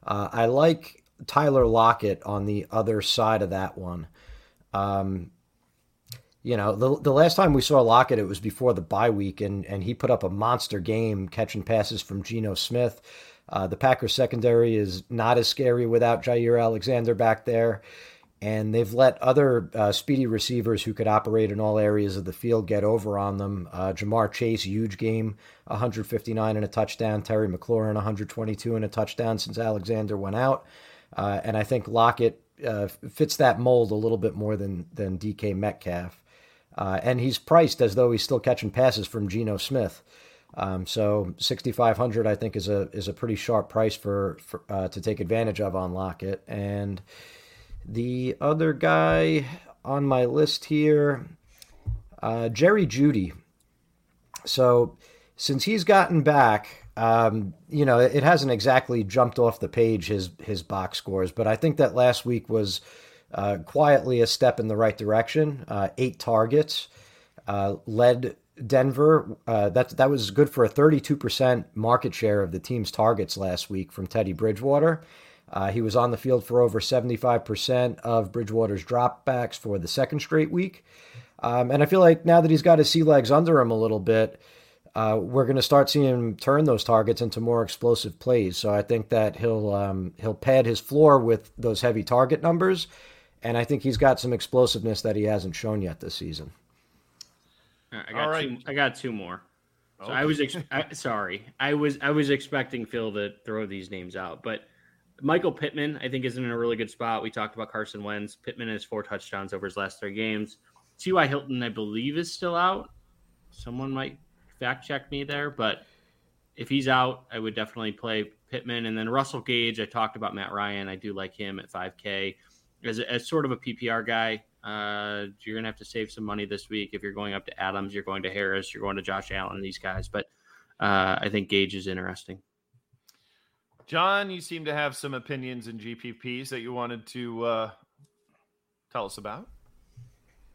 Uh, I like Tyler Lockett on the other side of that one. Um, you know, the, the last time we saw Lockett, it was before the bye week, and, and he put up a monster game catching passes from Geno Smith. Uh, the Packers secondary is not as scary without Jaire Alexander back there. And they've let other uh, speedy receivers who could operate in all areas of the field get over on them. Uh, Ja'Marr Chase, huge game, 159 and a touchdown. Terry McLaurin, 122 and a touchdown since Alexander went out. Uh, and I think Lockett uh, fits that mold a little bit more than, than DK Metcalf. Uh, and he's priced as though he's still catching passes from Geno Smith. Um, so 6,500 I think is a is a pretty sharp price for, for uh, to take advantage of on Lockett. And the other guy on my list here, uh, Jerry Jeudy. So since he's gotten back, um, you know, it hasn't exactly jumped off the page his his box scores, but I think that last week was uh, quietly a step in the right direction. Uh, eight targets, uh, led Denver, uh, that that was good for a 32% market share of the team's targets last week from Teddy Bridgewater. Uh, he was on the field for over 75% of Bridgewater's dropbacks for the second straight week. Um, and I feel like now that he's got his sea legs under him a little bit, uh, we're going to start seeing him turn those targets into more explosive plays. So I think that he'll um, he'll pad his floor with those heavy target numbers, and I think he's got some explosiveness that he hasn't shown yet this season. I got All right. two, I got two more. So. I was ex- I, sorry. I was I was expecting Phil to throw these names out, but Michael Pittman I think is in a really good spot. We talked about Carson Wentz. Pittman has four touchdowns over his last three games. T.Y. Hilton I believe is still out. Someone might fact check me there, but if he's out, I would definitely play Pittman and then Russell Gage. I talked about Matt Ryan. I do like him at 5K as, as sort of a PPR guy. Uh, you're going to have to save some money this week. If you're going up to Adams, you're going to Harris, you're going to Josh Allen, these guys. But uh, I think Gage is interesting. John, you seem to have some opinions in GPPs that you wanted to uh, tell us about.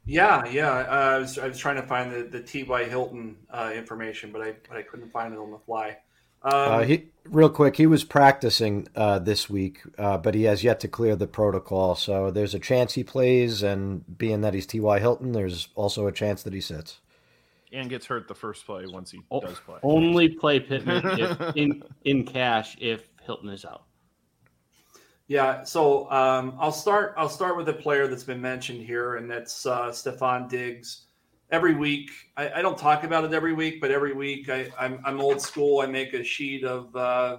Yeah, yeah. Uh, I was I was trying to find the the T.Y. Hilton uh, information, but I but I couldn't find it on the fly. Um, uh, he, real quick, he was practicing uh, this week, uh, but he has yet to clear the protocol. So there's a chance he plays, and being that he's T.Y. Hilton, there's also a chance that he sits. And gets hurt the first play once he o- does play. Only play Pittman if, in in cash if Hilton is out. Yeah, so um, I'll start. I'll start with a player that's been mentioned here, and that's uh, Stefon Diggs every week. I, I, don't talk about it every week, but every week I, am old school. I make a sheet of uh,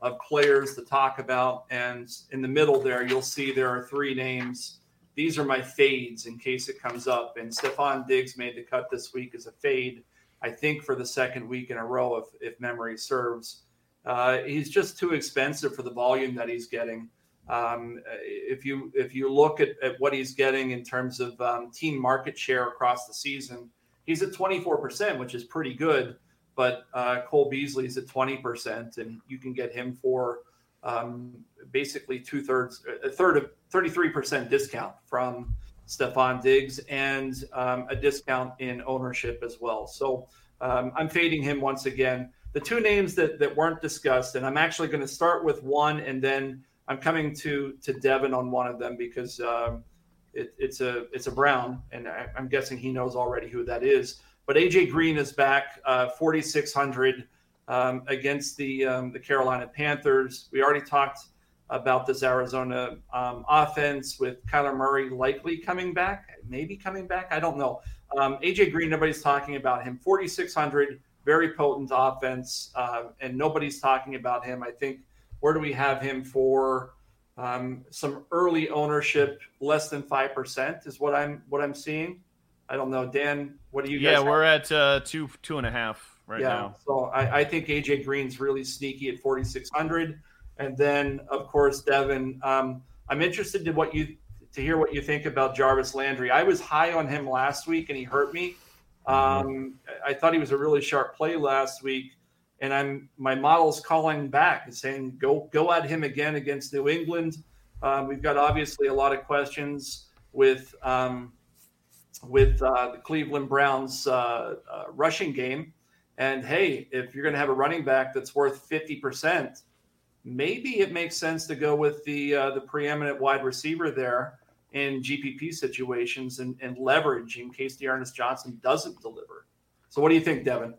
of players to talk about, and in the middle there, you'll see there are three names. These are my fades in case it comes up. And Stefon Diggs made the cut this week as a fade, I think, for the second week in a row, if, if memory serves. Uh, he's just too expensive for the volume that he's getting. Um, if you if you look at, at what he's getting in terms of um, team market share across the season, he's at 24%, which is pretty good. But uh, Cole Beasley's at 20%, and you can get him for um, basically two thirds, a third of 33% discount from Stefon Diggs and um, a discount in ownership as well. So um, I'm fading him once again. The two names that, that weren't discussed, and I'm actually going to start with one, and then I'm coming to to Devin on one of them because um, it, it's a it's a Brown, and I, am guessing he knows already who that is. But AJ Green is back, uh, 4,600 um, against the um, the Carolina Panthers. We already talked about this Arizona um, offense with Kyler Murray likely coming back, maybe coming back. I don't know. Um, AJ Green, nobody's talking about him. 4,600, very potent offense, uh, and nobody's talking about him. I think where do we have him for? Um, some early ownership, less than five percent, is what I'm what I'm seeing. I don't know, Dan. What do you? Yeah, we're at uh, two two and a half right yeah, now. So I, I think AJ Green's really sneaky at 4,600. And then, of course, Devin, um, I'm interested to what you to hear what you think about Jarvis Landry. I was high on him last week, and he hurt me. Mm-hmm. Um, I thought he was a really sharp play last week, and I'm my model's calling back and saying go go at him again against New England. Um, we've got obviously a lot of questions with um, with uh, the Cleveland Browns uh, uh, rushing game, and hey, if you're going to have a running back that's worth fifty percent maybe it makes sense to go with the uh, the preeminent wide receiver there in GPP situations and, and leverage in case D'Ernest Johnson doesn't deliver. So, what do you think, Devin?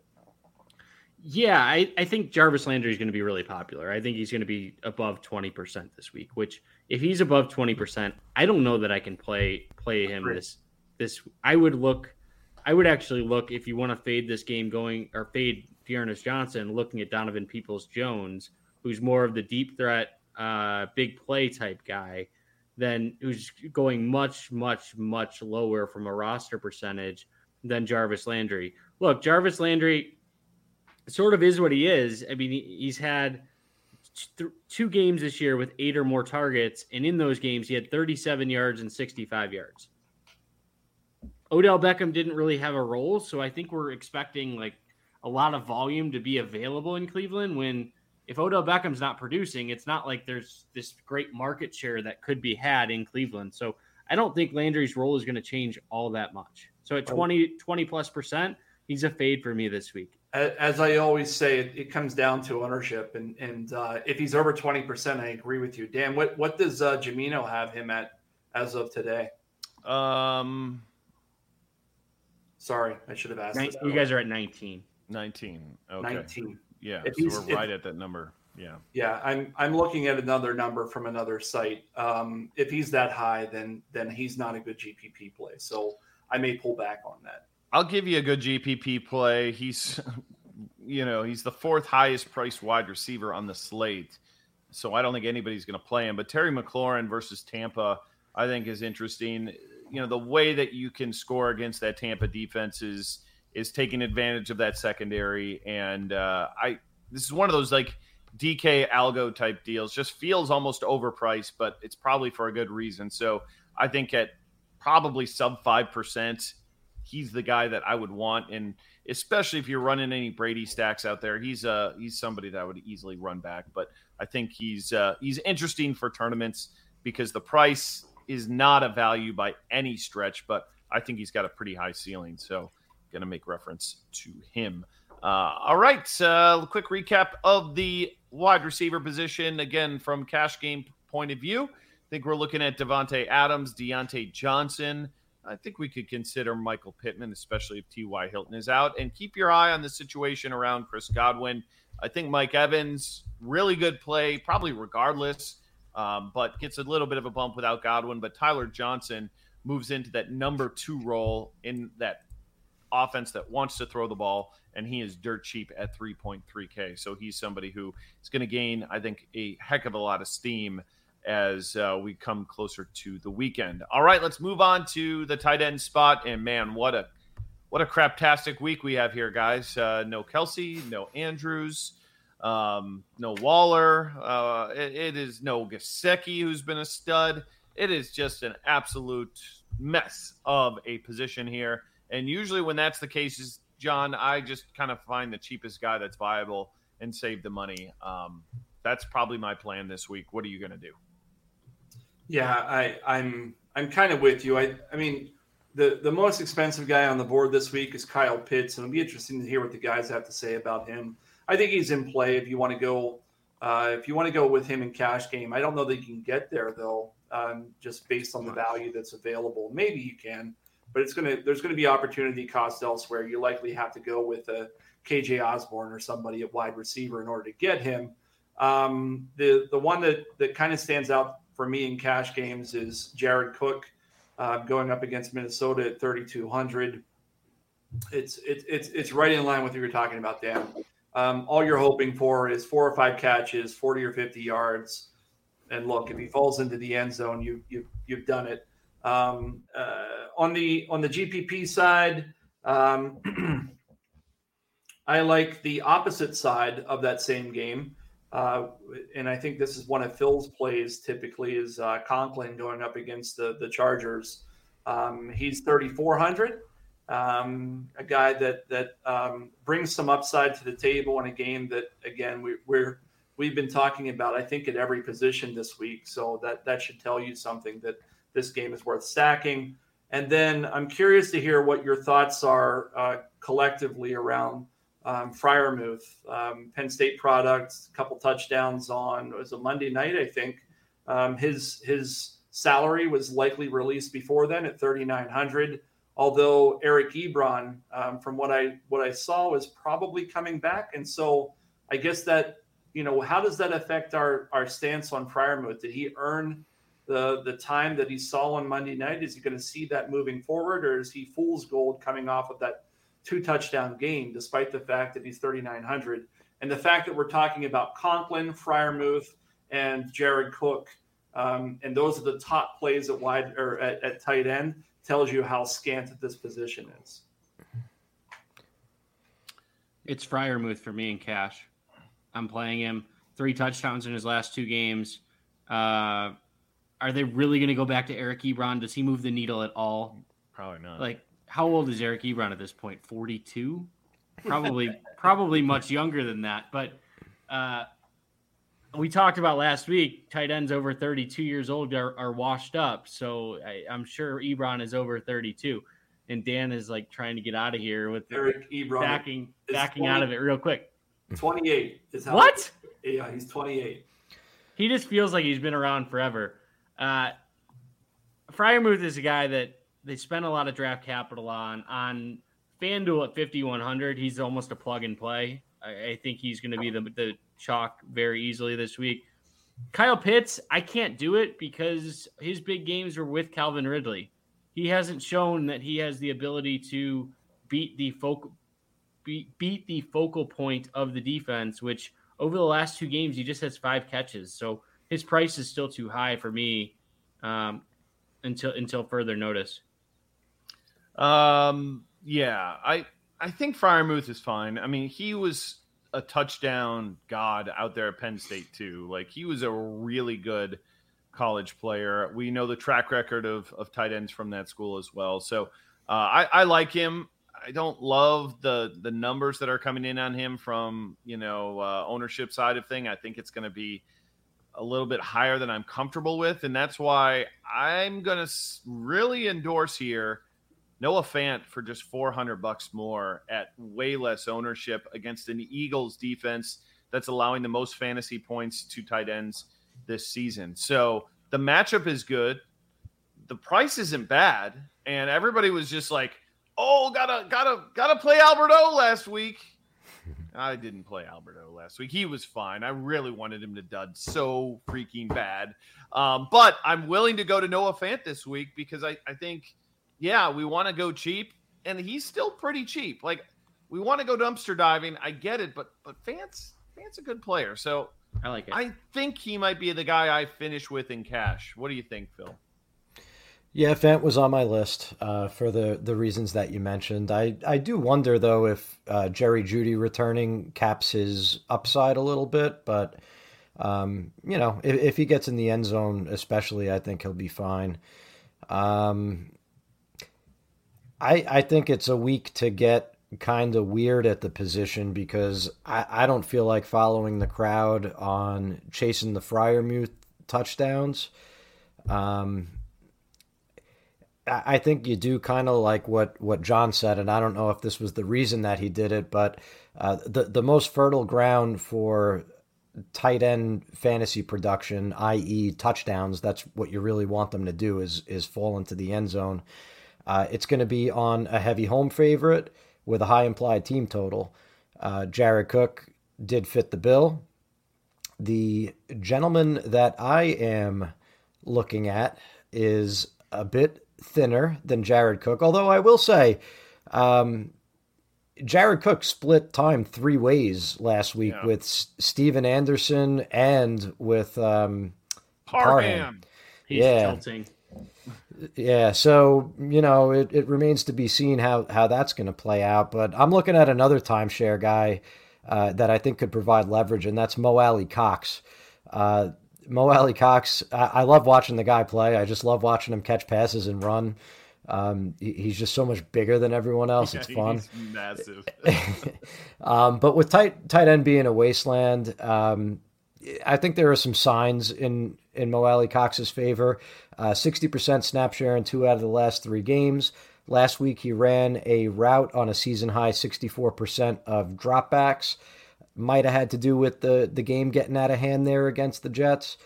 Yeah, I, I think Jarvis Landry is going to be really popular. I think he's going to be above 20% this week, which if he's above 20%, I don't know that I can play play him this this I would look I would actually look if you want to fade this game going or fade D'Ernest Johnson, looking at Donovan Peoples Jones who's more of the deep threat, uh, big play type guy, than who's going much, much, much lower from a roster percentage than Jarvis Landry. Look, Jarvis Landry sort of is what he is. I mean, he's had th- two games this year with eight or more targets, and in those games, he had 37 yards and 65 yards. Odell Beckham didn't really have a role, so I think we're expecting like a lot of volume to be available in Cleveland when if Odell Beckham's not producing, it's not like there's this great market share that could be had in Cleveland. So I don't think Landry's role is going to change all that much. So at 20, 20 plus percent, he's a fade for me this week. As I always say, it, it comes down to ownership, and and uh, if he's over twenty percent, I agree with you, Dan. What what does uh, Jamino have him at as of today? Um, sorry, I should have asked. you guys are at nineteen. Nineteen. Okay. Nineteen. Yeah, if so we're right if, at that number. Yeah. Yeah, I'm I'm looking at another number from another site. Um, if he's that high, then then he's not a good GPP play. So I may pull back on that. I'll give you a good GPP play. He's, you know, he's the fourth highest priced wide receiver on the slate. So I don't think anybody's going to play him. But Terry McLaurin versus Tampa, I think is interesting. You know, the way that you can score against that Tampa defense is is taking advantage of that secondary. And uh, I this is one of those like DK algo type deals. Just feels almost overpriced, but it's probably for a good reason. So I think at probably sub five percent, he's the guy that I would want. And especially if you're running any Brady stacks out there, he's uh he's somebody that I would easily run back. But I think he's uh, he's interesting for tournaments because the price is not a value by any stretch, but I think he's got a pretty high ceiling. So going to make reference to him. Uh, all right, uh, quick recap of the wide receiver position again from cash game point of view. I think we're looking at Davante Adams, Diontae Johnson. I think we could consider Michael Pittman, especially if T.Y. Hilton is out, and keep your eye on the situation around Chris Godwin. I think Mike Evans, really good play, probably regardless, um, but gets a little bit of a bump without Godwin. But Tyler Johnson moves into that number two role in that offense that wants to throw the ball, and he is dirt cheap at 3.3K. So he's somebody who is going to gain, I think, a heck of a lot of steam as uh, we come closer to the weekend. All right, let's move on to the tight end spot. And man, what a what a craptastic week we have here, guys. Uh, no Kelce, no Andrews, um, no Waller. Uh, it, it is no Gesicki, who's been a stud. It is just an absolute mess of a position here. And usually, when that's the case, is John, I just kind of find the cheapest guy that's viable and save the money. Um, that's probably my plan this week. What are you going to do? Yeah, I, I'm I'm kind of with you. I I mean, the the most expensive guy on the board this week is Kyle Pitts, and it'll be interesting to hear what the guys have to say about him. I think he's in play if you want to go uh, if you want to go with him in cash game. I don't know that you can get there though, um, just based on the value that's available. Maybe you can, but it's gonna there's gonna be opportunity cost elsewhere. You likely have to go with a KJ Osborn or somebody at wide receiver in order to get him. Um, the the one that that kind of stands out for me in cash games is Jared Cook uh, going up against Minnesota at 3,200. It's it's it's it's right in line with what you were talking about, Dan. Um, all you're hoping for is four or five catches, 40 or 50 yards, and look, if he falls into the end zone, you you you've done it. Um, uh, on the on the GPP side, um, I like the opposite side of that same game. Uh, and I think this is one of Phil's plays typically is uh, Conklin going up against the the Chargers. Um, he's 3,400, um, a guy that that um, brings some upside to the table in a game that again we, we're we've been talking about. I think at every position this week, so that that should tell you something that this game is worth stacking. And then I'm curious to hear what your thoughts are uh, collectively around um, um, Penn State product, a couple touchdowns on it was a Monday night, I think. Um, his his salary was likely released before then at 3,900. Although Eric Ebron, um, from what I what I saw, was probably coming back, and so I guess that you know how does that affect our our stance on Freiermuth? Did he earn the the time that he saw on Monday night? Is he going to see that moving forward, or is he fool's gold coming off of that two touchdown game, despite the fact that he's 3,900. And the fact that we're talking about Conklin, Freiermuth, and Jared Cook, um, and those are the top plays at wide or at, at tight end, tells you how scant this position is. It's Freiermuth for me in cash. I'm playing him three touchdowns in his last two games. Uh, are they really going to go back to Eric Ebron? Does he move the needle at all? Probably not. Like how old is Eric Ebron at this point? 42? Probably probably much younger than that. But uh, we talked about last week, tight ends over 32 years old are, are washed up. So I, am sure Ebron is over 32. And Dan is like trying to get out of here with Eric Ebron backing backing 20, out of it real quick. 28 is how What? yeah, he's 28. He just feels like he's been around forever. Uh Freiermuth is a guy that they spent a lot of draft capital on on FanDuel at 5100. He's almost a plug and play. I, I think he's going to be the the chalk very easily this week. Kyle Pitts, I can't do it because his big games were with Calvin Ridley. He hasn't shown that he has the ability to beat the focal beat, beat the focal point of the defense, which over the last two games he just has five catches. So his price is still too high for me um, until until further notice. Um, yeah, I I think Freiermuth is fine. I mean, he was a touchdown god out there at Penn State too. Like he was a really good college player. We know the track record of of tight ends from that school as well. So uh, I, I like him. I don't love the the numbers that are coming in on him from you know uh, ownership side of thing. I think it's going to be a little bit higher than I'm comfortable with, and that's why I'm going to really endorse here Noah Fant for just 400 bucks more at way less ownership against an Eagles defense that's allowing the most fantasy points to tight ends this season. So the matchup is good. The price isn't bad. And everybody was just like, oh, gotta, gotta, gotta play Alberto last week. I didn't play Alberto last week. He was fine. I really wanted him to dud so freaking bad. Um, but I'm willing to go to Noah Fant this week because I, I think – yeah, we want to go cheap, and he's still pretty cheap. Like we want to go dumpster diving. I get it, but but Fant's Fant's a good player, so I like it. I think he might be the guy I finish with in cash. What do you think, Phil? Yeah, Fant was on my list uh, for the the reasons that you mentioned. I I do wonder though if uh, Jerry Jeudy returning caps his upside a little bit, but um, you know if, if, he gets in the end zone, especially, I think he'll be fine. Um, I, I think it's a week to get kind of weird at the position because I, I don't feel like following the crowd on chasing the Freiermuth touchdowns. Um, I think you do kind of like what, what John said, and I don't know if this was the reason that he did it, but uh, the the most fertile ground for tight end fantasy production, i.e., touchdowns. That's what you really want them to do is is fall into the end zone. Uh, it's going to be on a heavy home favorite with a high implied team total. Uh, Jared Cook did fit the bill. The gentleman that I am looking at is a bit thinner than Jared Cook, although I will say um, Jared Cook split time three ways last week yeah. with S- Stephen Anderson and with um, Parham. Parham. He's yeah. tilting. Yeah, so you know it, it remains to be seen how how that's going to play out. But I'm looking at another timeshare guy uh, that I think could provide leverage, and that's Mo Alie-Cox. Uh, Mo Alie-Cox, I, I, love watching the guy play. I just love watching him catch passes and run. Um, he, he's just so much bigger than everyone else. It's fun. massive. um, but with tight tight end being a wasteland, um, I think there are some signs in in Mo Alie-Cox's favor. Uh, 60% snap share in two out of the last three games. Last week, he ran a route on a season high 64% of dropbacks. Might have had to do with the, the game getting out of hand there against the Jets.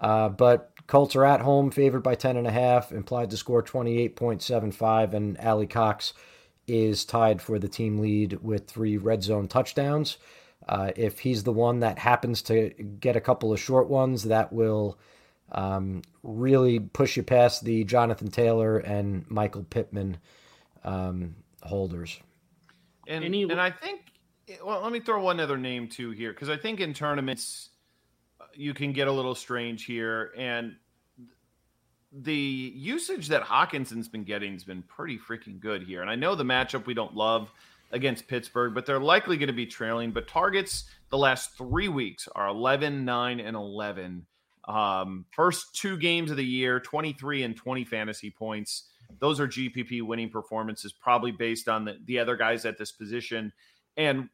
Uh, but Colts are at home, favored by 10.5, implied to score 28.75, and Alie-Cox is tied for the team lead with three red zone touchdowns. Uh, if he's the one that happens to get a couple of short ones, that will um, really push you past the Jonathan Taylor and Michael Pittman um, holders. And, Any... and I think, well, let me throw one other name too here, because I think in tournaments uh, you can get a little strange here. And the usage that Hockenson's been getting has been pretty freaking good here. And I know the matchup we don't love against Pittsburgh, but they're likely going to be trailing. But targets the last three weeks are 11, 9, and 11. Um, first two games of the year, 23 and 20 fantasy points. Those are GPP winning performances, probably based on the, the other guys at this position. And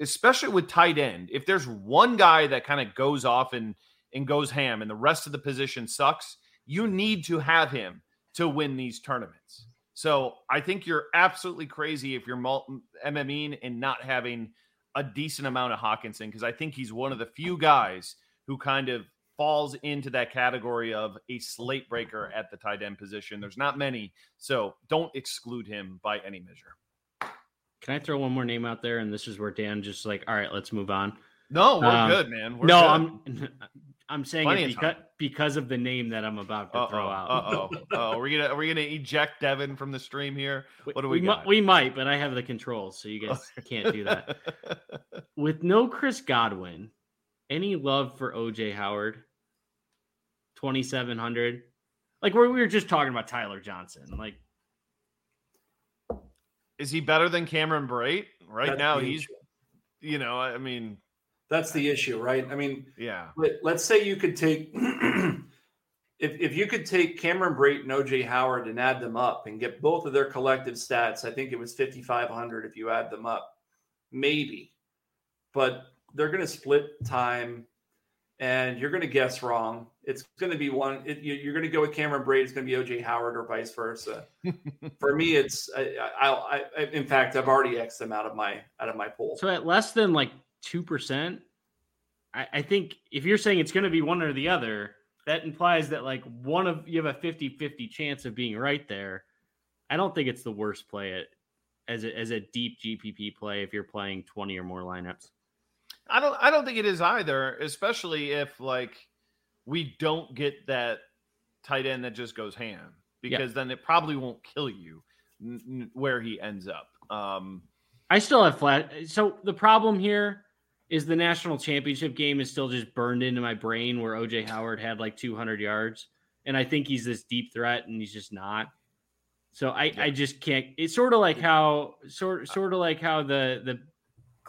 especially with tight end, if there's one guy that kind of goes off and, and goes ham and the rest of the position sucks, you need to have him to win these tournaments. So I think you're absolutely crazy if you're MMEing and not having a decent amount of Hockenson because I think he's one of the few guys who kind of falls into that category of a slate breaker at the tight end position. There's not many, so don't exclude him by any measure. Can I throw one more name out there? And this is where Dan just like, all right, let's move on. No, we're um, good, man. We're no, good. I'm I'm saying Plenty it because, because of the name that I'm about to Uh-oh, throw out. oh. oh, are we gonna are we gonna eject Devin from the stream here? What do we, we got? we might, but I have the controls, so you guys can't do that. With no Chris Godwin, any love for OJ Howard? Twenty seven hundred. Like we were just talking about Tyler Johnson. Like, is he better than Cameron Brate? Right now, he's. You know, I mean, that's the issue, right? I mean, yeah. Let, us say you could take if if you could take Cameron Brate and OJ Howard and add them up and get both of their collective stats. I think it was 5500 if you add them up. Maybe. But they're going to split time and you're going to guess wrong. It's going to be one. It, you're going to go with Cameron Brate. It's going to be OJ Howard or vice versa. For me, it's I, I, I, In fact, I've already xed them out of my out of my pool. So at less than like two percent, I, I think if you're saying it's going to be one or the other, that implies that like one of you have a 50-50 chance of being right there. I don't think it's the worst play it as a, as a deep GPP play if you're playing 20 or more lineups. I don't I don't think it is either, especially if like we don't get that tight end that just goes ham because then it probably won't kill you n- where he ends up. Um, I still have flat. So the problem here is the national championship game is still just burned into my brain where OJ Howard had like 200 yards. And I think he's this deep threat and he's just not. So I, yeah. I just can't. It's sort of like how sort sort of like how the the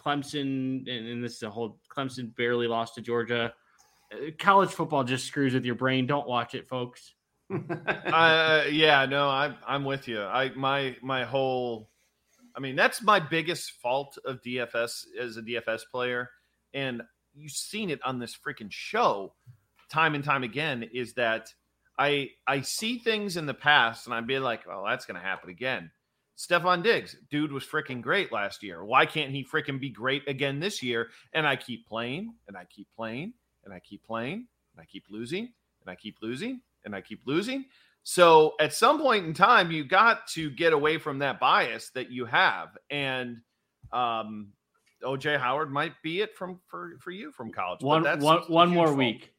Clemson and, and this is a whole Clemson barely lost to Georgia. Uh, college football just screws with your brain. Don't watch it, folks. uh, yeah, no, I'm I'm with you. I my my whole I mean, that's my biggest fault of DFS as a DFS player. And you've seen it on this freaking show time and time again is that I I see things in the past and I'd be like, well, that's gonna happen again. Stefon Diggs, dude was freaking great last year. Why can't he freaking be great again this year? And I keep playing and I keep playing and I keep playing and I keep losing and I keep losing and I keep losing. So at some point in time, you got to get away from that bias that you have. And um, OJ Howard might be it from for, for you from college. One one, one more fault. week.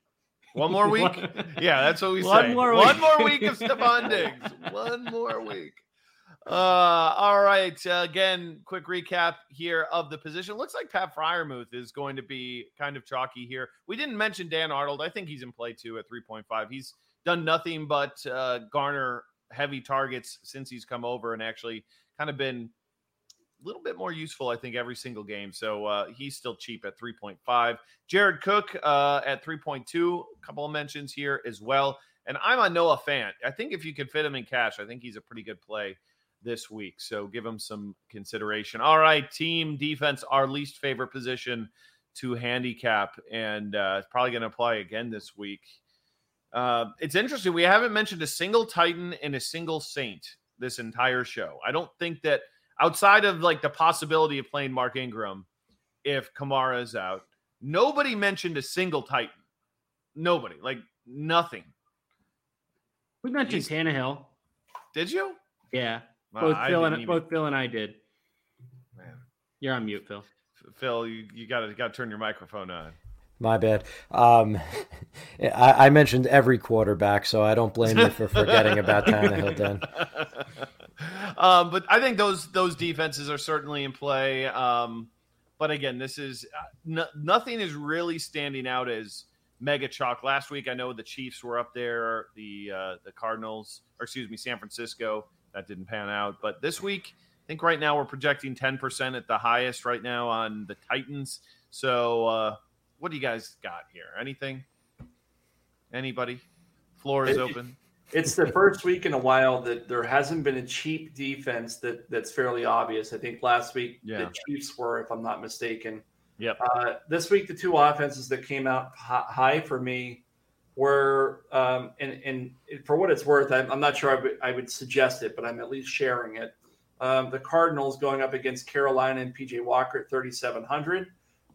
One more week. yeah, that's what we one say. More one more week of Stefon Diggs. One more week. Uh, all right. Uh, again, quick recap here of the position. Looks like Pat Freiermuth is going to be kind of chalky here. We didn't mention Dan Arnold. I think he's in play too at 3.5. He's done nothing but uh, garner heavy targets since he's come over and actually kind of been a little bit more useful, I think, every single game. So uh, he's still cheap at 3.5. Jared Cook uh, at 3.2. A couple of mentions here as well. And I'm a Noah Fant. I think if you could fit him in cash, I think he's a pretty good play this week. So give them some consideration. All right, team defense, our least favorite position to handicap, and uh, it's probably going to apply again this week. Uh, it's interesting. We haven't mentioned a single Titan and a single Saint this entire show. I don't think that outside of like the possibility of playing Mark Ingram if Kamara is out, nobody mentioned a single Titan. Nobody, like nothing. We mentioned He's, Tannehill. Did you? Yeah. Both Phil and even... both Phil and I did. Man, you're on mute, Phil. Phil, you, you got to got to turn your microphone on. My bad. Um, I, I, mentioned every quarterback, so I don't blame you for forgetting about Tannehill. Then, um, but I think those those defenses are certainly in play. Um, but again, this is uh, nothing is really standing out as mega chalk. Last week, I know the Chiefs were up there, the uh, the Cardinals, or excuse me, San Francisco that didn't pan out. But this week, I think right now we're projecting 10% at the highest right now on the Titans. So, uh, what do you guys got here? Anything? Anybody? Floor is open. It's the first week in a while that there hasn't been a cheap defense that that's fairly obvious. I think last week yeah. the Chiefs were, if I'm not mistaken. Yep. Uh, this week, the two offenses that came out high for me were, um, and, and for what it's worth, I'm, I'm not sure I would, I would, suggest it, but I'm at least sharing it. Um, the Cardinals going up against Carolina and PJ Walker at 3,700.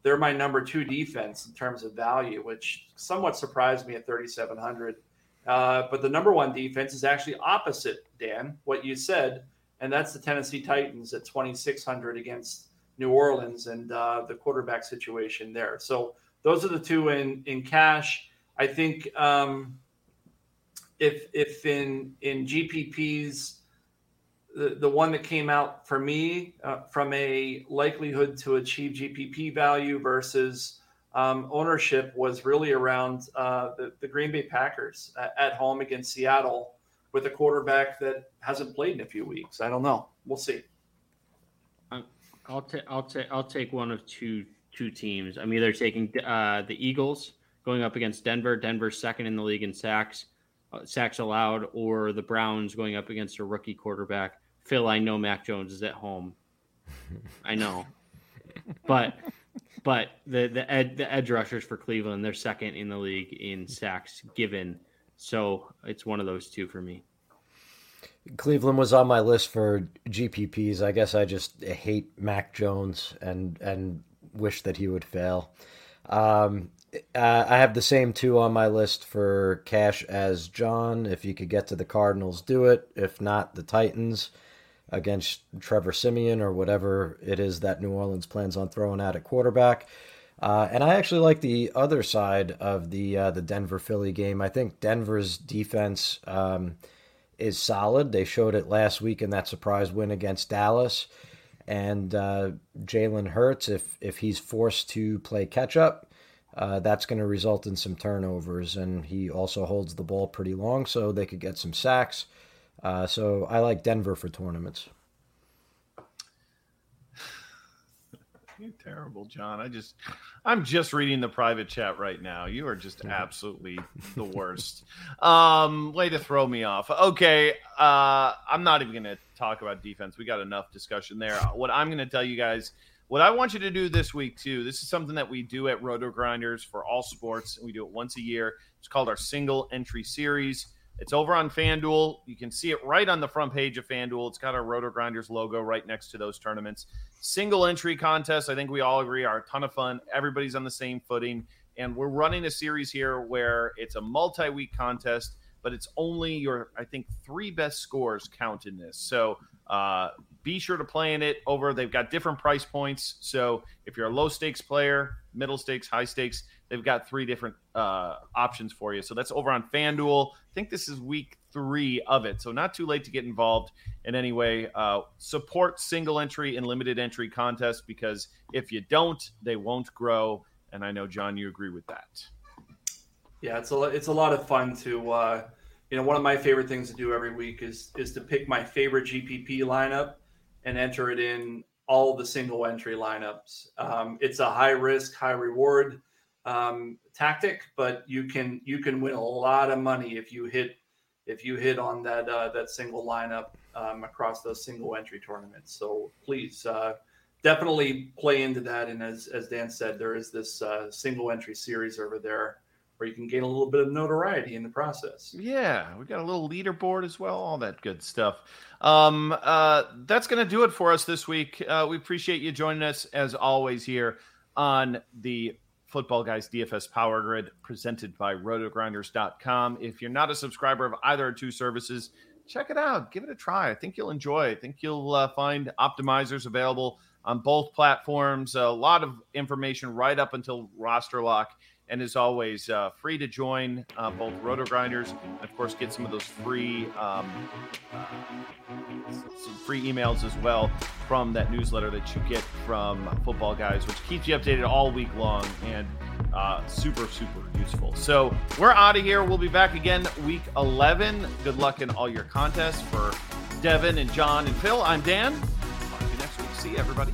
They're my number two defense in terms of value, which somewhat surprised me at 3,700. Uh, but the number one defense is actually opposite, Dan, what you said, and that's the Tennessee Titans at 2,600 against New Orleans and uh, the quarterback situation there. So those are the two in in cash. I think um, if if in in GPPs, the, the one that came out for me uh, from a likelihood to achieve GPP value versus um, ownership was really around uh, the, the Green Bay Packers at, home against Seattle with a quarterback that hasn't played in a few weeks. I don't know. We'll see. I'll take I'll take I'll take one of two two teams. I'm either taking uh, the Eagles going up against Denver. Denver's second in the league in sacks, uh, sacks allowed, or the Browns going up against a rookie quarterback. Phil, I know Mac Jones is at home. I know, but but the the ed, the edge rushers for Cleveland, they're second in the league in sacks given. So it's one of those two for me. Cleveland was on my list for GPPs. I guess I just hate Mac Jones and and wish that he would fail. Um, uh, I have the same two on my list for cash as John. If you could get to the Cardinals, do it. If not, the Titans against Trevor Siemian or whatever it is that New Orleans plans on throwing out at quarterback. Uh, and I actually like the other side of the uh, the Denver Philly game. I think Denver's defense um, is solid. They showed it last week in that surprise win against Dallas. And uh, Jalen Hurts, if if he's forced to play catch up, uh, that's going to result in some turnovers. And he also holds the ball pretty long, so they could get some sacks. Uh, so I like Denver for tournaments. You're terrible, John. I just, I'm just reading the private chat right now. You are just absolutely the worst. Um, way to throw me off. Okay, uh, I'm not even going to talk about defense. We got enough discussion there. What I'm going to tell you guys what I want you to do this week, too, this is something that we do at RotoGrinders for all sports. We do it once a year. It's called our single entry series. It's over on FanDuel. You can see it right on the front page of FanDuel. It's got our RotoGrinders logo right next to those tournaments. Single entry contests, I think we all agree, are a ton of fun. Everybody's on the same footing. And we're running a series here where it's a multi week contest, but it's only your, I think, three best scores count in this. So uh, be sure to play in it over. They've got different price points. So if you're a low stakes player, middle stakes, high stakes, they've got three different uh, options for you. So that's over on FanDuel. I think this is week three of it. So not too late to get involved in any way. Uh, support single entry and limited entry contests because if you don't, they won't grow. And I know, John, you agree with that. Yeah, it's a, it's a lot of fun to, uh, you know, one of my favorite things to do every week is, is to pick my favorite GPP lineup and enter it in all the single entry lineups. Um, it's a high risk, high reward um, tactic, but you can you can win a lot of money if you hit if you hit on that uh, that single lineup um, across those single entry tournaments. So please uh, definitely play into that. And as as Dan said, there is this uh, single entry series over there where you can gain a little bit of notoriety in the process. Yeah, we got a little leaderboard as well, all that good stuff. Um, uh, that's going to do it for us this week. Uh, we appreciate you joining us as always here on the Footballguys DFS Power Grid presented by rotogrinders.com. If you're not a subscriber of either or two services, check it out. Give it a try. I think you'll enjoy. I think you'll uh, find optimizers available on both platforms. A lot of information right up until roster lock. And as always, uh, free to join uh, both RotoGrinders of course, get some of those free um, uh, some free emails as well from that newsletter that you get from Footballguys, which keeps you updated all week long and uh, super, super useful. So we're out of here. We'll be back again week 11. Good luck in all your contests for Devin and John and Phil. I'm Dan. Talk to you next week. See you, everybody.